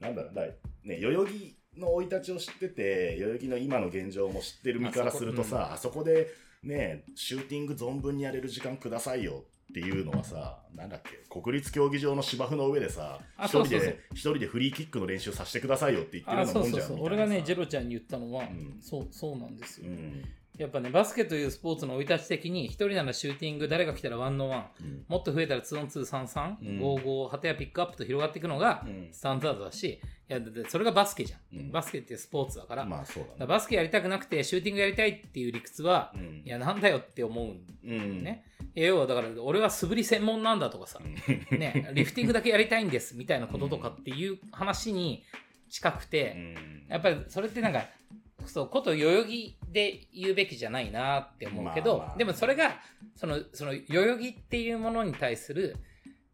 なんだろうだね代々木の生い立ちを知ってて代々木の今の現状も知ってる身からするとさあそこでねシューティング存分にやれる時間くださいよっていうのはさなんだっけ国立競技場の芝生の上でさあ一人そうそうそう。で一人でフリーキックの練習させてくださいよって言ってるよあうなもんじゃんそうそうそう。俺がねジェロロちゃんに言ったのは、ん。そうそうなんですよ、うんやっぱねバスケというスポーツの生い立ち的に一人ならシューティング誰が来たらワンノーワンうん。もっと増えたら2オン2、3、3、うん。5、5、旗やピックアップと広がっていくのがうん。スタンダードだし、いやだってそれがバスケじゃん。うん。バスケってスポーツだから、まあそうだね。だバスケやりたくなくてシューティングやりたいっていう理屈は、うん。いや、なんだよって思うんうんね。いや要はだから俺は素振り専門なんだとかさ、ね、リフティングだけやりたいんですみたいなこととかっていう話に近くて、うん。やっぱりそれってなんか、そう、こと代々木で言うべきじゃないなって思うけど、まあまあでもそれが、その、その代々木っていうものに対する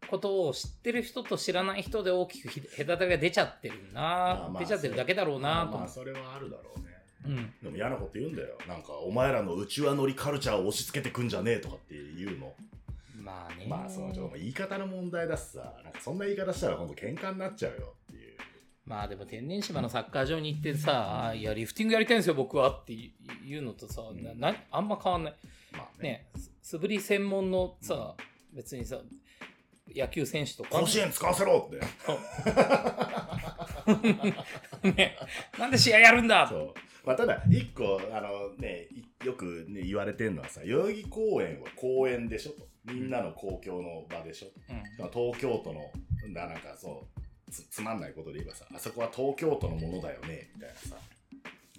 ことを知ってる人と知らない人で大きくひ隔たりが出ちゃってるな、まあまあ出ちゃってるだけだろうなとまあそれはあるだろうね。うん。でも嫌なこと言うんだよなんかお前らのうちわ乗りカルチャーを押し付けてくんじゃねえとかって言うの。まあね。まあそのちょっと言い方の問題だしさ。なんかそんな言い方したら今度喧嘩になっちゃうよまあでも天然芝のサッカー場に行ってさ、いや、リフティングやりたいんですよ、僕はっていうのとさ、んななあんま変わんない。まあねね、す素振り専門のさ、別にさ、野球選手とか。甲子園使わせろって。ね、なんで試合やるんだそう。まあ、ただ、一個、あのね、いよく、ね、言われてるのはさ、代々木公園は公園でしょと。みんなの公共の場でしょと。うん東京都の、ななんかそうつ、つまんないことで言えばさ、あそこは東京都のものだよね、みたいなさ、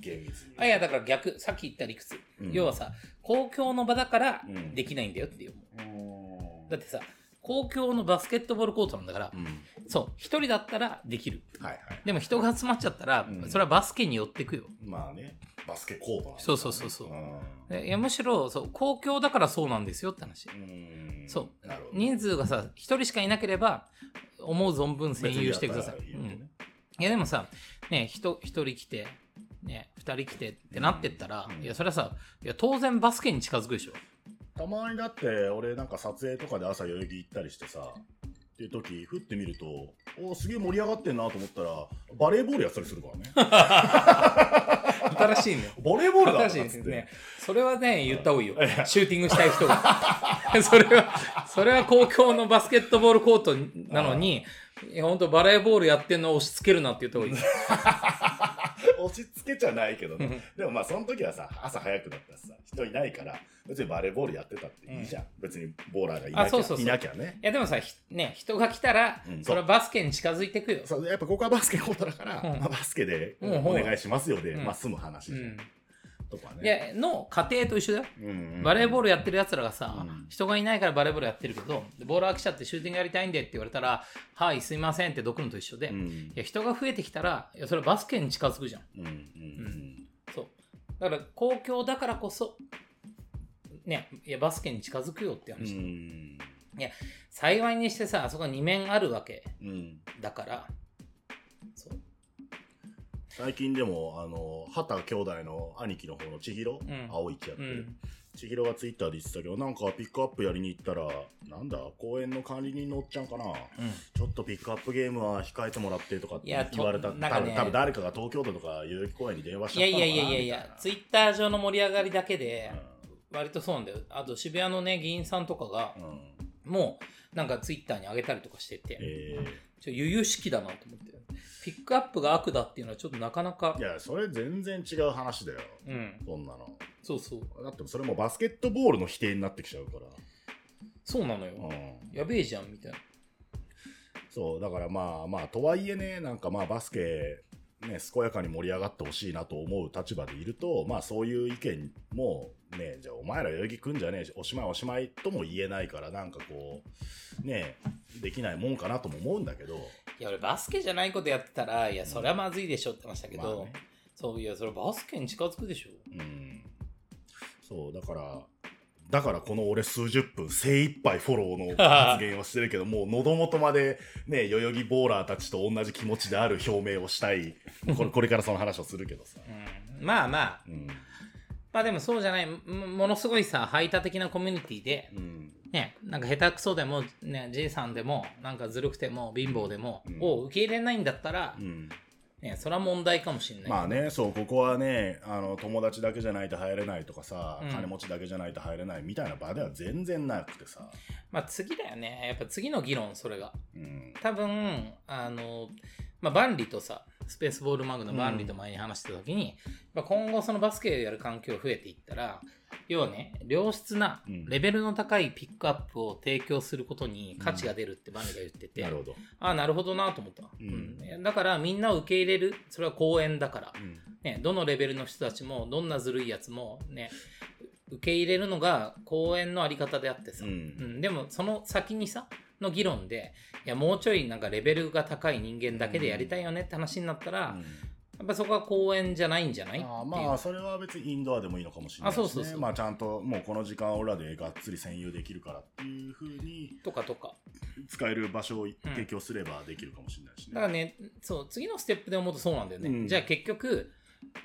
厳密に。あいやだから逆さっき言った理屈、うん。要はさ公共の場だからうん。できないんだよっていう、うん。だってさ公共のバスケットボールコートなんだから、うん。そう一人だったらできる。はいはい。でも人が集まっちゃったら、うん。それはバスケに寄ってくよ。まあね、バスケコートね。そうそうそうそう。いやむしろそう公共だからそうなんですよって話、うん。そう。人数がさ一人しかいなければ思う存分占有してください、いやでもさね人一人来てね二人来てってなってったら、うん。いやそれはさいや当然バスケに近づくでしょ。たまにだって、俺なんか撮影とかで朝代々木行ったりしてさ、っていう時、ふって見ると、おすげえ盛り上がってんなと思ったら、バレーボールやったりするからね。新しいねバレーボールだ新しい。ですね。それはね、言った方がいいよ。シューティングしたい人が。それは、それは公共のバスケットボールコートなのに、本当バレーボールやってんのを押し付けるなって言った方がいい。押し付けちゃないけどね。でもまあその時はさ、朝早くだったらさ、人いないから、別にバレーボールやってたっていいじゃん。別にボーラーがいなきゃあそうそうそういなきゃね。いやでもさ、ひね、人が来たらうん、それはバスケに近づいていくよ。そうやっぱここはバスケコートだから、うんまあ、バスケでうんお願いしますよで、うんまあ済む話じゃん。うん。とかいね。や、の過程と一緒だよ。うんうんバレーボールやってる奴らがさ、うん人がいないからバレーボールやってるけど、でボーラー来ちゃってシューティングやりたいんでって言われたら、はい、すいませんってどくのと一緒で、うんいや人が増えてきたら、いやそれはバスケに近づくじゃん。うんうんそう。だから公共だからこそ、ね、いや、バスケに近づくよってうん。う話。ん幸いにしてさ、あそこに2面あるわけうんだから。最近でも、あの、畑兄弟の兄貴の方の千尋、ん青い血やってる。うん。千尋がツイッターで言ってたけど、なんかピックアップやりに行ったら、なんだ、公園の管理人のおっちゃんかな。うん。ちょっとピックアップゲームは控えてもらってとかって言われた。となんかね多分多分誰かが東京都とか代々木公園に電話したのかないやいやいやいやツイッター上の盛り上がりだけで、う割とそうなんだよ。あと渋谷のね、議員さんとかが、もう、なんかツイッターに上げたりとかしてて、えちょ悠々しきだなと思って。ピックアップが悪だっていうのはちょっとなかなかー、い、や、それ全然違う話だよ。うん、そんなの。そうそう。だってそれもバスケットボールの否定になってきちゃうから。そうなのよ。うんやべえじゃん、みたいな。そう、だからまあまあ、とはいえね、なんかまあバスケ、ね、健やかに盛り上がってほしいなと思う立場でいると、まあそういう意見も、ね、じゃあお前ら代々木くんじゃねえし、おしまいおしまいとも言えないから、なんかこう、ね、できないもんかなとも思うんだけど、いや、俺バスケじゃないことやってたら、いや、それはまずいでしょって話したけど、まあねそう、いや、それバスケに近づくでしょ。うん。そう、だから、だからこの俺数十分精一杯フォローの発言をしてるけど、もう喉元までね、代々木ボーラーたちと同じ気持ちである表明をしたい。これこれからその話をするけどさ。うん、まあまあ、うん。まあでもそうじゃない、もものすごいさ、排他的なコミュニティで、うん。ね、なんか下手くそでも、ね、じいさんでも、なんかずるくても、貧乏でも、うんを受け入れないんだったら、うん。ね、それは問題かもしれない。まあね、そう、ここはね、あの、友達だけじゃないと入れないとかさ、うん金持ちだけじゃないと入れないみたいな場では全然なくてさ。まあ次だよね。やっぱ次の議論、それが。うん。多分、あの、まあ、万里とさ、スペースボールマグの万里と前に話してた時に、まあ今後そのバスケをやる環境が増えていったら、要はね、良質なうん。レベルの高いピックアップを提供することに価値が出るって万里が言ってて、なるほど。ああ、なるほどなと思った、うん。うん。だからみんなを受け入れる、それは公園だから、うん。ね、どのレベルの人たちも、どんなずるいやつも、ね、受け入れるのが公園のあり方であってさ、うん。うん。でもその先にさ、の議論で、いや、もうちょいなんかレベルが高い人間だけでやりたいよねって話になったら、うんやっぱそこは公園じゃないんじゃないああまあそれは別にインドアでもいいのかもしれないし、ね、あそうそうそうまあちゃんともうこの時間俺らでがっつり占有できるからっていうふうにとかとか。使える場所を提供すればできるかもしれないしね。だからね、そう、次のステップで思うとそうなんだよね。うんじゃあ結局、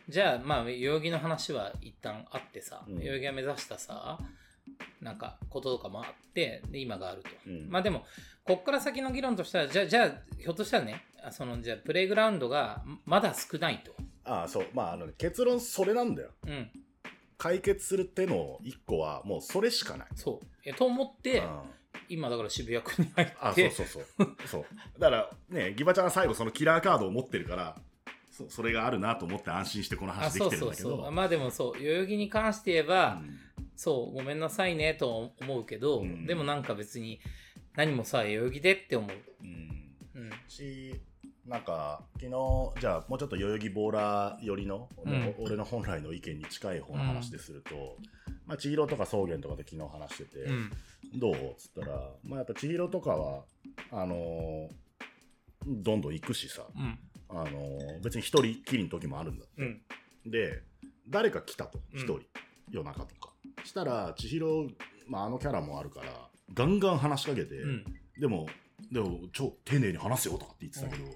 じゃあまあ、代々木の話は一旦あってさ、うん代々木が目指したさ、なんかこととかもあって、で、今があると。うんまあでも、こっから先の議論としては、じゃあ、じゃあ、ひょっとしたらね、あその、じゃあ、プレイグラウンドがまだ少ないと。ああそうまああの、ね、結論それなんだよ。うん。解決する手の一個はもうそれしかない。そう。えと思って、うん今だから渋谷区に入あ、って、そうそうそう。そう。だからね、ギバちゃんは最後そのキラーカードを持ってるから、そそれがあるなと思って安心してこのあ話でそうきてるんだけそうそう。ど。まあでもそう、代々木に関して言えば、うんそう、ごめんなさいねと思うけど、うんでもなんか別に何もさ、代々木でって思う。うんうん。し、なんか、昨日、じゃあ、もうちょっと代々木ボーラー寄りの、うん俺の本来の意見に近い方の話ですると、まあ、千尋とか草原とかで昨日話してて、うん。どう？っつったら、まあ、やっぱ千尋とかは、あのーどんどん行くしさ、うん。あのー別に一人きりの時もあるんだって。うん。で、誰か来たと、うん一人、夜中とか。したら、千尋、まあ、あのキャラもあるから、ガンガン話しかけて、うん。でも、でも、超丁寧に話すよとかって言ってたけど、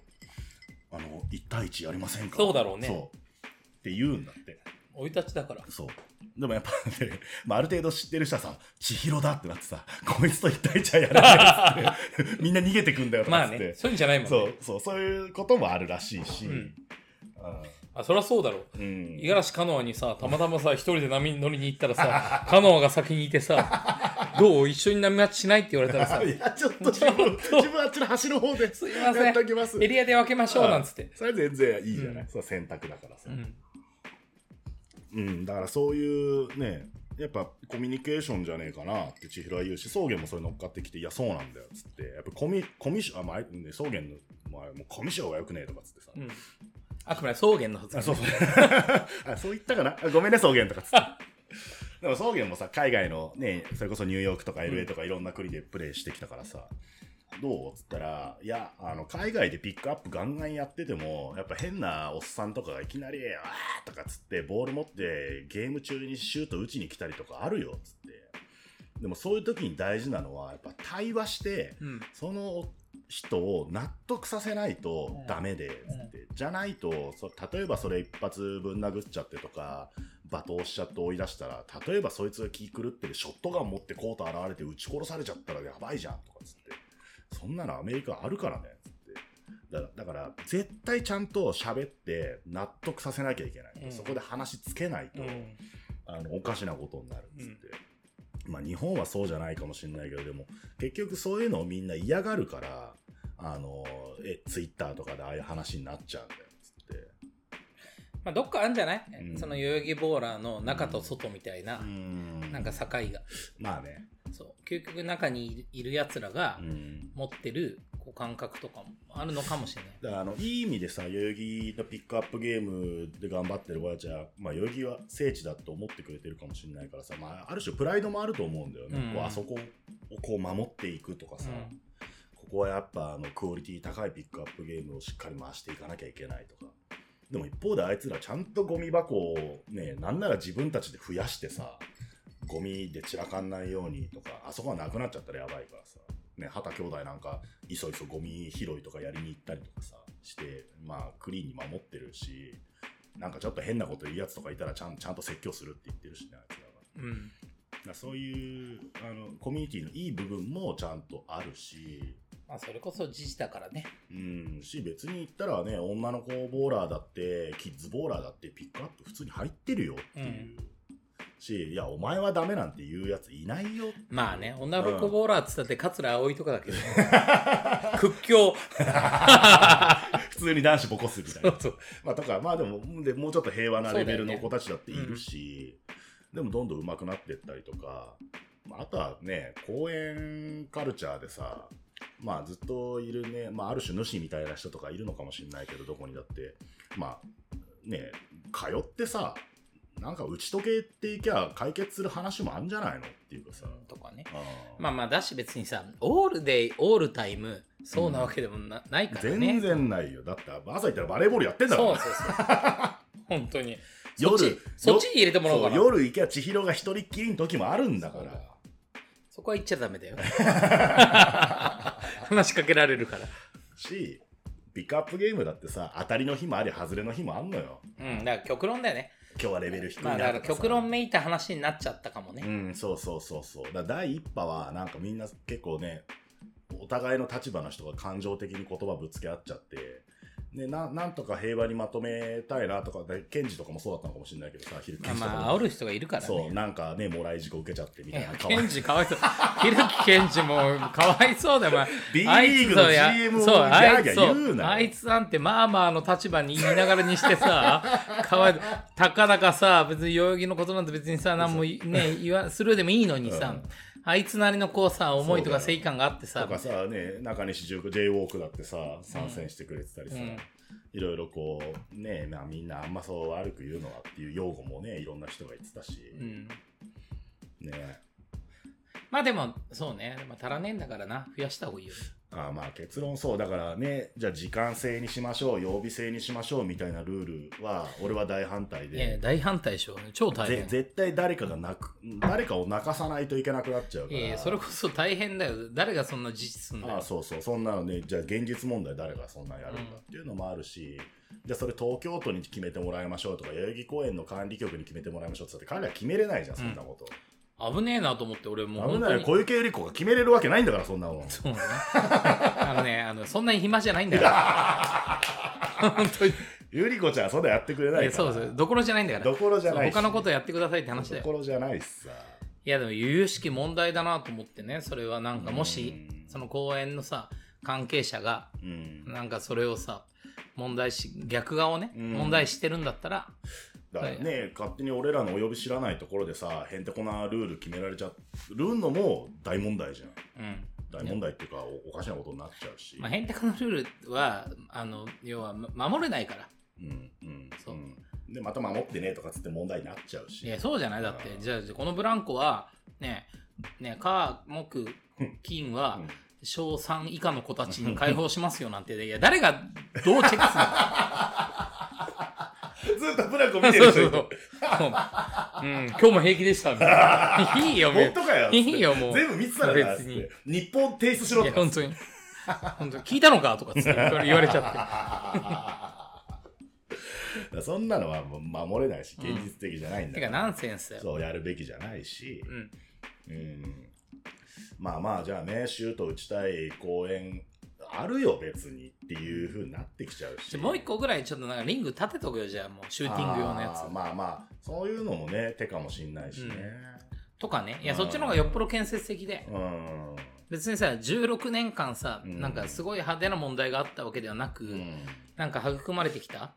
あの、1対1やりませんか？そうだろうねそう。って言うんだって。生い立ちだから。そう。でもやっぱね、まあ、ある程度知ってる人はさ、千尋だってなってさ、こいつと1対1はやらないっつって、みんな逃げてくんだよとかっつって。まあね、そういうんじゃないもんそね。う、そう、そういうこともあるらしいし、うんあ、そりゃそうだろう。うん。五十嵐カノアにさ、たまたまさ、一人で波に乗りに行ったらさ、カノアが先にいてさ、どう一緒に波待ちしないって言われたらさ、いや、ちょっと自分、自分あっちの端の方で、すいませんやっときます。エリアで分けましょうなんつって。それ全然いいじゃない、うんそう選択だからさ。うん。うん、だからそういうね、やっぱコミュニケーションじゃねえかなって千尋は言うし、草原もそれ乗っかってきて、いや、そうなんだよっつって、やっぱコミ、コミュ障、あ、まあ、ね、草原の、まあ、もうコミュ障はよくねえとかっつってさ。うん。あくまで草原の発あ、言そうそう。あ、そう言ったかな？あごめんね、草原とかっつって。でも草原もさ、海外のね、それこそニューヨークとか LA とかいろんな国でプレイしてきたからさ、どう？っつったら、いや、あの、海外でピックアップガンガンやってても、やっぱ変なおっさんとかがいきなり、わーとかっつって、ボール持ってゲーム中にシュート打ちに来たりとかあるよ、つって。でもそういう時に大事なのは、やっぱ対話して、うん。その人を納得させないとダメで、つって。じゃないと、そ例えばそれ一発ぶん殴っちゃってとか、罵倒しちゃって追い出したら、例えばそいつが気狂ってるショットガン持ってコート現れて撃ち殺されちゃったらやばいじゃんとかつって。そんなのアメリカあるからね、つって。だだから、絶対ちゃんと喋って納得させなきゃいけない。うんそこで話つけないと、うん。あの、おかしなことになるっつって。まあ日本はそうじゃないかもしれないけど、でも結局そういうのをみんな嫌がるから、あの、え、ツイッターとかでああいう話になっちゃうんだよ。まあ、どっかあるんじゃない、うんその代々木ボーラーの中と外みたいな、んなんか境が。まあね。そう。究極中にいる奴らがうん。持ってるこう感覚とかもあるのかもしれない。だからあの、いい意味でさ、代々木のピックアップゲームで頑張ってる親たちは、まあ、代々木は聖地だと思ってくれてるかもしれないからさ、まあ、ある種プライドもあると思うんだよね。うんこうあそこをこう守っていくとかさ、うんここはやっぱあのクオリティ高いピックアップゲームをしっかり回していかなきゃいけないとか。でも一方であいつらちゃんとゴミ箱をね、なんなら自分たちで増やしてさ、ゴミで散らかんないようにとか、あそこがなくなっちゃったらやばいからさ。ね、畑兄弟なんか、いそいそゴミ拾いとかやりに行ったりとかさ、して、まあ、クリーンに守ってるし、なんかちょっと変なこと言うやつとかいたらちゃんちゃんと説教するって言ってるしね、あいつらは。うん。だそういうあのコミュニティのいい部分もちゃんとあるし、まあ、それこそ時事だからね。うん、し別に言ったらね女の子ボーラーだってキッズボーラーだってピックアップ普通に入ってるよっていう、しいやお前はダメなんて言うやついないよ。まあね、女の子ボーラーっつったって桂葵とかだけど、ね、屈強。普通に男子ボコすみたいな。そうまあとかまあでもでもうちょっと平和なレベルの子たちだっているし、でもどんどん上手くなってったりとか、まああとはね公園カルチャーでさまあずっといるね、まあ、ある種主みたいな人とかいるのかもしれないけどどこにだってまあね通ってさなんか打ち解けていきゃ解決する話もあるんじゃないのっていうかさ、とかね。まあまあ、だし別にさ、オールデイ、オールタイム、そうなわけでもな,、ないからね。全然ないよだって朝行ったらバレーボールやってんだからそうそうそう。本当に。夜ち、そっちに入れてもらおうかな。夜行けば千尋が一人っきりの時もあるんだからそこは言っちゃダメだよ。話しかけられるから。しピックアップゲームだってさ当たりの日もあり外れの日もあんのようん、だから極論だよね。今日はレベル低いまあなとかさだから極論めいた話になっちゃったかもね。うんそうそうそうそうだから第一波はなんかみんな結構ねお互いの立場の人が感情的に言葉ぶつけ合っちゃってね、ななんとか平和にまとめたいなとか、でケンジとかもそうだったのかもしれないけどさ、ヒルキまあ煽る人がいるからね。そう、なんかね、もらい事故受けちゃってみたいな。ケンジかわいそう。ひるきケンジもかわいそうだよ、ま あ B リーグの GM をあいつ、そ言うなあいつなんてまあまあの立場に言いながらにしてさ、かわいたかだかさ、別に代々木のことなんて別にさ、なんもね、言わ、するでもいいのにさ、あいつなりのこうさ、思いとか正義感があってさと、かさ、ね、中西塾 J ウォークだってさ、参戦してくれてたりさ、うんいろいろこう、ね、まあみんなあんまそう悪く言うのはっていう用語もね、いろんな人が言ってたし、うん。ね。まあでも、そうね、まあ、足らねえんだからな、増やした方がいいよね。ああまあ結論そうだからねじゃあ時間制にしましょう曜日制にしましょうみたいなルールは俺は大反対いや、で大反対でしょ。超大ぜ変。絶対誰かが泣く誰かを泣かさないといけなくなっちゃうからいそれこそ大変だよ。誰がそんな実質すんだよ。ああそうそうそんなのねじゃあ現実問題誰がそんなんやるんだっていうのもあるし、じゃあそれ東京都に決めてもらいましょうとか代々木公園の管理局に決めてもらいましょうって言って彼ら決めれないじゃんそんなこと、危ねえなと思って、俺もう危。ない小池百合子が決めれるわけないんだからそんなもんそうね。あのね、あの、そんなに暇じゃないんだよ。本当に。百合子ちゃんはそんなやってくれないいからやそうそう。どころじゃないんだから。どころじゃない他のことやってくださいって話だよ。ところじゃないしさいや、でも、由々しき問題だなと思ってね。それはなんか、もしうん、その公園のさ、関係者が、うんなんかそれをさ、問題し、逆側をね、うん問題してるんだったら、だからね、勝手に俺らのお呼び知らないところでさ、へんてこなルール決められちゃるのも大問題じゃん。うん。大問題っていうか、おおかしなことになっちゃうし。まあ、ヘンテコのルールは、あの、要は、ま守れないから。うんうんそううんで、また守ってねとかつって問題になっちゃうし。いや、そうじゃない？だってう。んじゃあ、じゃあこのブランコは、ね、ね、火、木、金はうん、小3以下の子たちに解放しますよなんて、いや、誰がどうチェックするの？ずっとブランコ見てる人いる そう。うん、今日も平気でしたみたいな。いいよ、本当かよ。いいよ、もう。全部見てたらな別に。日本提出しろいや、とか本当に。本当に聞いたのかとか言われちゃそんなのはもう守れないし、現実的じゃないんって。だから。てか、ナンセンス。そうやるべきじゃないし。うん。うんまあまあじゃあねシュート打ちたい公園あるよ別にっていう風になってきちゃうし。もう一個ぐらいちょっとなんかリング立てとくよ、じゃあもうシューティング用のやつ。あー。まあまあそういうのもね手かもしんないしね。とかね。いや、うんそっちの方がよっぽど建設的で。うん、別にさ、16年間さ、うん。なんかすごい派手な問題があったわけではなく、うん。なんか育まれてきた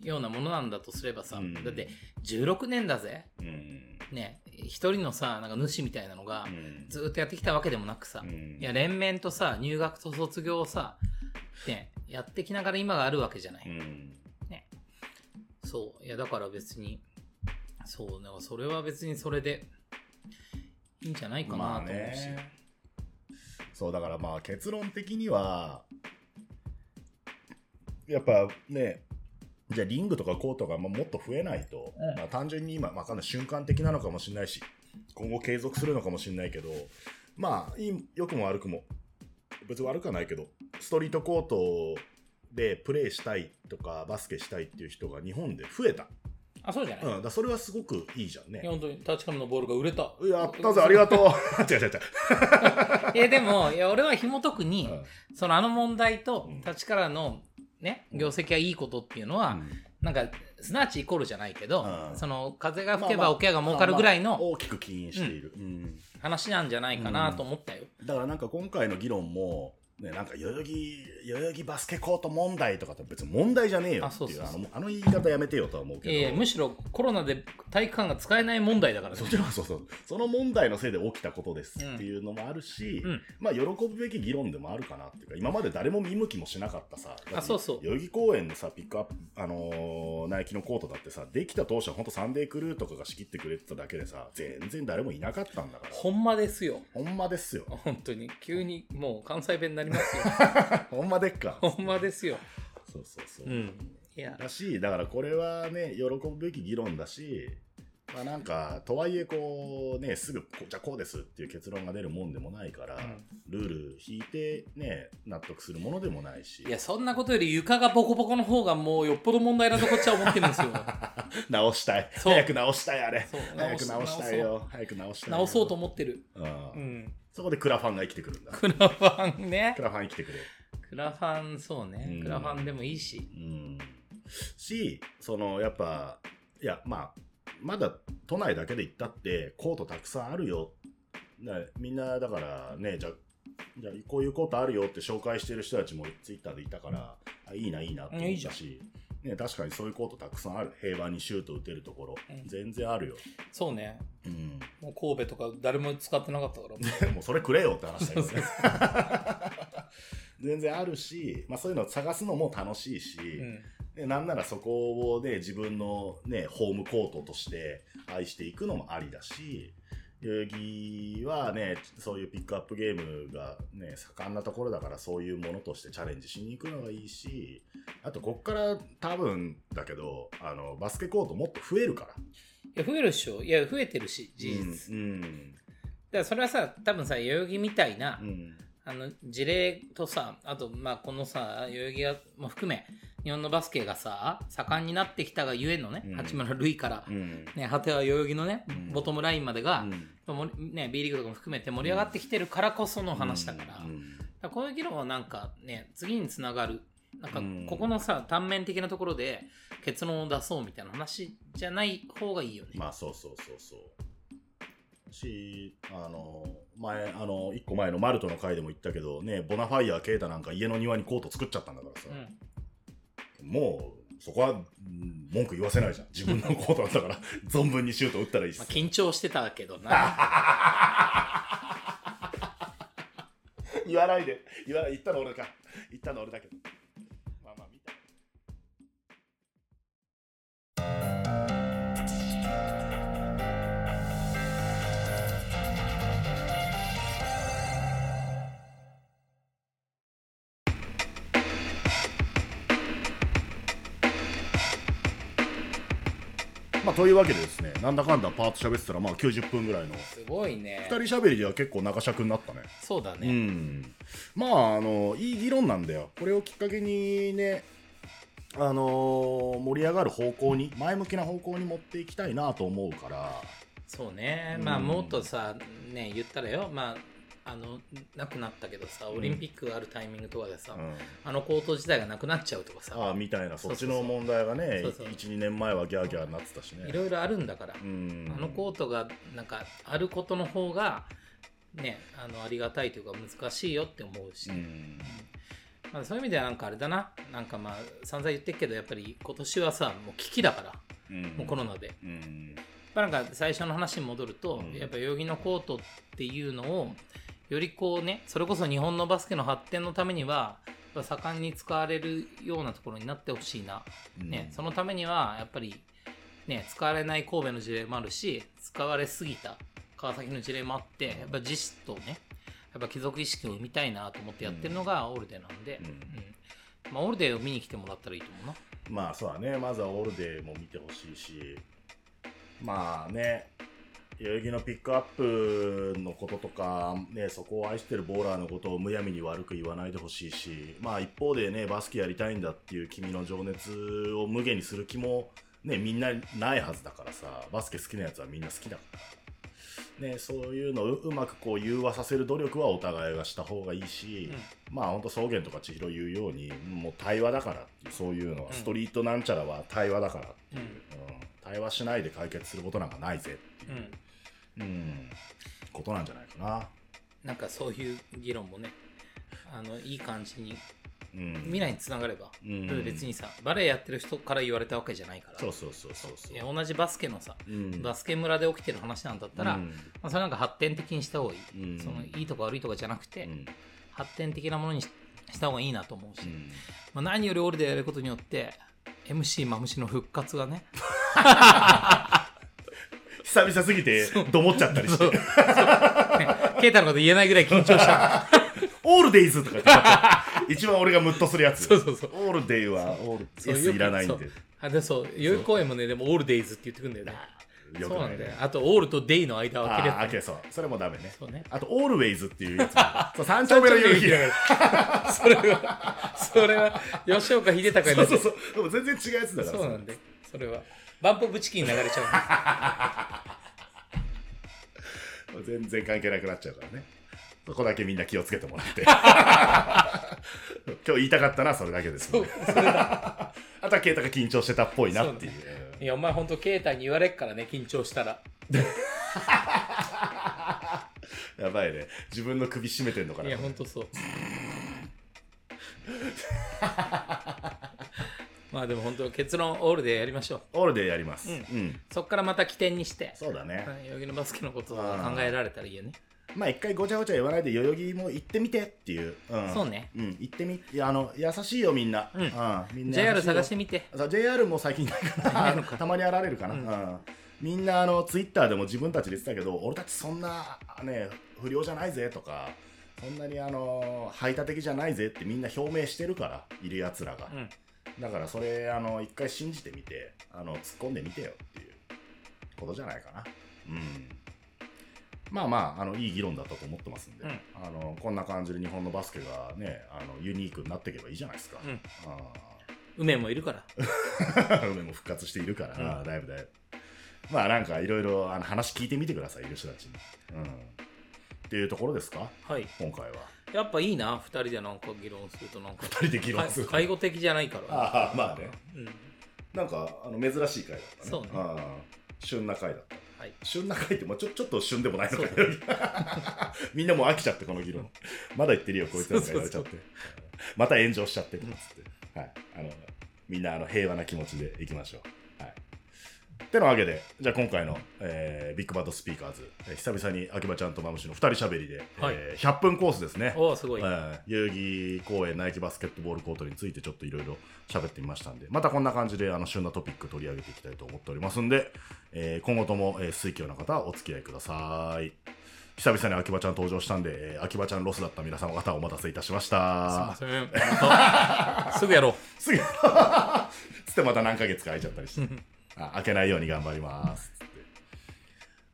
ようなものなんだとすればさ、うん。だって16年だぜ。うん。ね、一人のさ、なんか主みたいなのが、うんずーっとやってきたわけでもなくさ、うんいや、連綿とさ、入学と卒業をさ、ね、やってきながら今があるわけじゃない。うんそう。いや、だから別に、そう、なんかそれは別にそれで、いいんじゃないかなとまあ思うし。ねそうだからまあ結論的にはやっぱねじゃあリングとかコートがまあもっと増えないと、うん。まあ、単純に今、まあ、瞬間的なのかもしれないし今後継続するのかもしれないけどまあ良くも悪くも別に悪くはないけどストリートコートでプレーしたいとかバスケしたいっていう人が日本で増えた、あ、そうじゃない、うん、だそれはすごくいいじゃんね。本当に、タッチカムのボールが売れた。やったぜありがとう。違う違う違う、いや、でも、いや、俺は紐解くに、うん。そのあの問題とうん、立ちからの、ね、業績がいいことっていうのは、なんか、すなわちイコールじゃないけど、うん。その、風が吹けば桶屋が儲かるぐらいの大きく起因している、うん。話なんじゃないかなと思ったよ。だからなんか今回の議論も、ね、なんか代々木代々木バスケコート問題とかって別に問題じゃねえよっていうあそうそうそう。あのあの言い方やめてよとは思うけど、えーむしろコロナで体育館が使えない問題だからね。そっちのそうそう。その問題のせいで起きたことですっていうのもあるし、うん。まあ喜ぶべき議論でもあるかなっていうか今まで誰も見向きもしなかったさ。あそうそう。代々木公園のさピックアップ、あのーナイキのコートだってさできた当初は本当サンデークルーとかが仕切ってくれてただけでさ全然誰もいなかったんだから。ほんまですよ。ほんまですよ。本当に。急にもう関西弁になりますよ。ほんまでっか？ほんまですよ。そうそうそう、うん。いや、だしだからこれはね喜ぶべき議論だしまあなんかとはいえこうねすぐこじゃあこうですっていう結論が出るもんでもないから、ん。ルール引いてね納得するものでもないし。いや、そんなことより床がボコボコの方がもうよっぽど問題だとこっちは思ってるんですよ。直したい。早く直したいあれ。早く直したいよ。早く直したいよ。直そうと思ってる。うん。うん。そこでクラファンが生きてくるんだクラファンねク。ラファン生きてくれクラファン、そうね。うんクラファンでもいいし。うん。し、その、やっぱ、いや、まあ、まだ都内だけで行ったって、コートたくさんあるよ。なみんな、だからね、じゃあ、じゃあこういうコートあるよって紹介してる人たちもツイッターでいたから、あいいな、いいなって思ったし、ね、確かにそういうコートたくさんある。平板にシュート打てるところ。うん全然あるよ。そうね。うん。もう神戸とか誰も使ってなかったから。もうそれくれよって話だよね。全然あるし、まあ、そういうのを探すのも楽しいし、うん。でなんならそこをね、自分のね、ホームコートとして愛していくのもありだし、代々木はね、そういうピックアップゲームがね、盛んなところだからそういうものとしてチャレンジしに行くのがいいし、あとこっから多分だけど、あの、バスケコートもっと増えるから。いや、増えるっしょ。いや、増えてるし、事実。うん。だからそれはさ、多分さ、代々木みたいな、うん。あの事例とさ、あと、まあ、このさ、代々木がも含め、日本のバスケがさ、盛んになってきたがゆえのね、うん八村塁から、うん。ね、果ては代々木のね、うんボトムラインまでが、ね、B リーグとかも含めて盛り上がってきてるからこその話だから、からこういう議論はなんかね、次につながる。なんかうん、ここのさ、単面的なところで結論を出そうみたいな話じゃない方がいいよね。まあそうそうそうそう。し、あの、前、あの、一個前のマルトの回でも言ったけど、ね、ボナファイヤー、ケイタなんか家の庭にコート作っちゃったんだからさ、うんもう、そこは、うん文句言わせないじゃん。自分のコートなんだから、存分にシュート打ったらいいっすまあ、緊張してたけどな。言わないで。言わない。言ったの俺か。言ったの俺だけど。まあまあ、見た。まあ、というわけでですね、なんだかんだパート喋ってたら、まあ90分ぐらいの、すごいね。二人喋りでは結構長尺になったね。うそうだね。ん。まあ、あの、いい議論なんだよ。これをきっかけにね、あのー盛り上がる方向に、前向きな方向に持っていきたいなと思うから、そうね。うんまあ、もっとさ、ね、言ったらよ、まあ、あの、なくなったけどさ、オリンピックがあるタイミングとかでさ、うんあのコート自体がなくなっちゃうとかさ、ああ、みたいな、そっちの問題がね、そうそう1、2年前はギャーギャーになってたしね。いろいろあるんだから、うん。あのコートがなんかあることの方が、ね、あのありがたいというか難しいよって思うし、うん。まあ、そういう意味ではなんかあれだな、なんかまあ散々言ってるけど、やっぱり今年はさ、もう危機だから、うん。もうコロナで。やっうん。ぱなんか最初の話に戻ると、うんやっぱ代々木のコートっていうのを、よりこうね、それこそ日本のバスケの発展のためには、盛んに使われるようなところになってほしいな。ね、そのためにはやっぱり、ね、使われない神戸の事例もあるし使われすぎた川崎の事例もあってやっぱ自主とねやっぱ貴族意識を生みたいなと思ってやってるのがオールデーなんで、うん。うん。まあ、オールデーを見に来てもらったらいいと思うな。まあそうだね、まずはオールデーも見てほしいし、まあね、代々木のピックアップのこととか、ね、そこを愛してるボーラーのことをむやみに悪く言わないでほしいし、まあ一方でね、バスケやりたいんだっていう君の情熱を無限にする気も、ね、みんなないはずだからさ、バスケ好きなやつはみんな好きだから。ね、そういうのをううまくこう融和させる努力はお互いがした方がいいし、まあ本当草原とか千尋言うようにもう対話だからっていうそういうのは、うんストリートなんちゃらは対話だからっていう、うん。うん対話しないで解決することなんかないぜ。ってうん。いう、うん。ことなんじゃないかな。なんかそういう議論もねあのいい感じにうん、未来につながれば、うん。別にさバレエやってる人から言われたわけじゃないから。そうそうそうそうそう。同じバスケのさ、うん。バスケ村で起きてる話なんだったら、うん。まあ、それなんか発展的にした方がいい、うん。そのいいとか悪いとかじゃなくて、うん。発展的なものにしした方がいいなと思うし、うん。まあ、何よりオールでやることによって MC マムシの復活がね 久々すぎてどもっちゃったりして。ケイタのこと言えないぐらい緊張した。オールデイズとか言って一番俺がムッとするやつ。そうそうそう。オールデイはオールそう S いらないんで。あでそう代々木公園もね。でもオールデイズって言ってくんだよね。よくないそうなんだよ。あとオールとデイの間を切れああ、てけそう。それもダメね。そうね。あと、オールウェイズっていうやつも。そう、三丁目の夕日だかそれはそれは吉岡秀隆ら。にそうそうそう。でも全然違うやつだから。そうなんでそれはバンブチキン流れちゃ 全然関係なくなっちゃうからね。そこだけみんな気をつけてもらって。今日言いたかったのはそれだけです、ね、あとはケイタが緊張してたっぽいなっていう。いやお前ほんと携帯に言われっからね緊張したら。やばいね。自分の首絞めてんのかいなやほんとそうまあでも本当結論オールでやりましょう。オールでやります。うん、そっからまた起点にしてそうだね、はい代々木のバスケのことを考えられたらいいよね。まあ一回ごちゃごちゃ言わないで代々木も行ってみてっていう、うん、そうね。うん。行ってみいやあの優しいよみんな、うん。みんな JR 探してみて。そう JR も最近ないかな。たまに現れるかな、うん。みんなあのツイッターでも自分たちで言ってたけど俺たちそんなね不良じゃないぜとかそんなにあの排他的じゃないぜってみんな表明してるからいるやつらが、うんだからそれあの一回信じてみてあの突っ込んでみてよっていうことじゃないかな。うん。まあまああのいい議論だったと思ってますんで、うん。あのこんな感じで日本のバスケがねあのユニークになっていけばいいじゃないですか、うん。あ梅もいるから。ー 梅も復活しているから、うん。だいぶだいぶ。まあなんかいろいろあの話聞いてみてくださいいる人たちに、うん、っていうところですか？はい。今回はやっぱいいな2人でなんか議論するとなんか。二人で議論する。介護的じゃないから。ああまあね。うん。なんかあの珍しい回だったね。そうね。ああ旬な回だった。はい。旬な回ってもうちょ ちょっと旬でもないのか みんなもう飽きちゃってこの議論。まだ言ってるよこいつらとか言われちゃって。また炎上しちゃってとかつって、はい、あのみんなあの平和な気持ちでいきましょう。はいてなわけでじゃあ今回の、えービッグバッドスピーカーズ、えー久々に秋葉ちゃんとマムシの2人しゃべりで、はい。えーー100分コースですね。おおすごい、えー代々木公園ナイキバスケットボールコートについてちょっといろいろ喋ってみましたんでまたこんな感じであの旬なトピック取り上げていきたいと思っておりますんで、えー今後とも、えー、水教な方はお付き合いください。久々に秋葉ちゃん登場したんで、えー秋葉ちゃんロスだった皆様方お待たせいたしましすいまたせん。すぐやろう。すぐ つってまた何ヶ月か空いちゃったりしてあ開けないように頑張ります。つって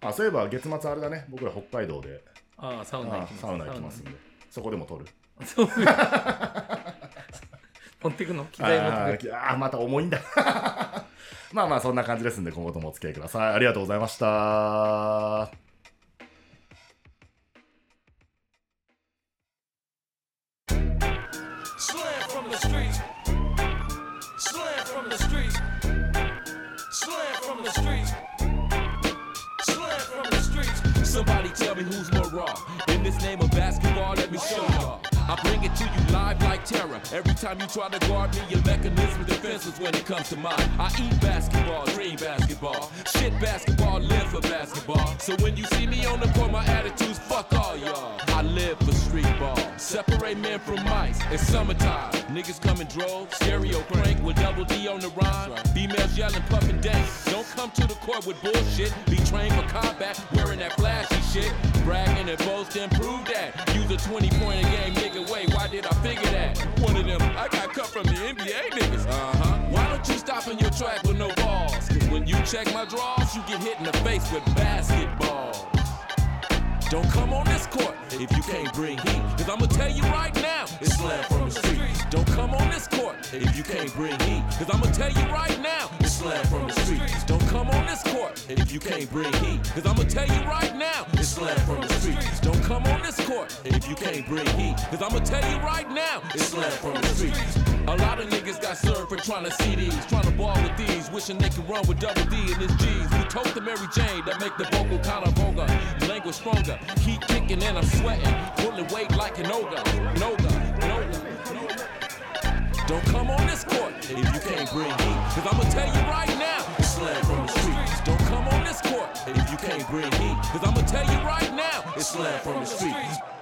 あそういえば月末あれだね。僕ら北海道で。ああサウナ行きます。あサウナ行きますんで。そこでも撮る。そう。持ってくの？機材持あってく？ーあーまた重いんだ。まあまあそんな感じですんで今後ともお付き合いください。ありがとうございました「me who's more raw. In this name of basketball, let me show y'all. I bring it to you live like terror. Every time you try to guard me, your mechanism defenseless when it comes to mine. I eat basketball, dream basketball. Shit basketball, live for basketball. So when you see me on the court, my attitude's fuck all y'all. I live for street ball. Separate men from mice. It's summertime. Niggas come in droves. Stereo crank with double D on the rhyme. Females yelling, puffin' dank. Don't come to the court with bullshit. Be trained for combat, wearing that flashy shit. Bragging and boasting, prove that. Use a 20 point a game, nigga. Wait, why did I figure that? One of them, I got cut from the NBA niggas. Uh huh. Why don't you stop in your track with no balls? Cause when you check my draws, you get hit in the face with basketballs. Don't come on this court if you can't bring heat. Cause I'ma tell you right now, it's slam from the streets. Don't come on this court if you can't bring heat. Cause I'ma tell you right now, it's slam from the streets. Don't come on this court if you can't bring heat. Cause I'ma tell you right now, it's slam from the streets. Don't come on this court if you can't bring heat. Cause I'ma tell you right now, it's slam from the streets. A lot of niggas got served for trying to see these, trying to ball with these, wishing they could run with double D in his G's. We told the Mary Jane that make the vocal kind of vulgar, language stronger. Keep kicking and I'm sweating, pulling weight like an ogre. Noga, noga. Court if you can't bring heat. Cause I'ma tell you right now, it's slam from the streets. Don't come on this court if you can't bring heat. Cause I'ma tell you right now, it's slam from the streets.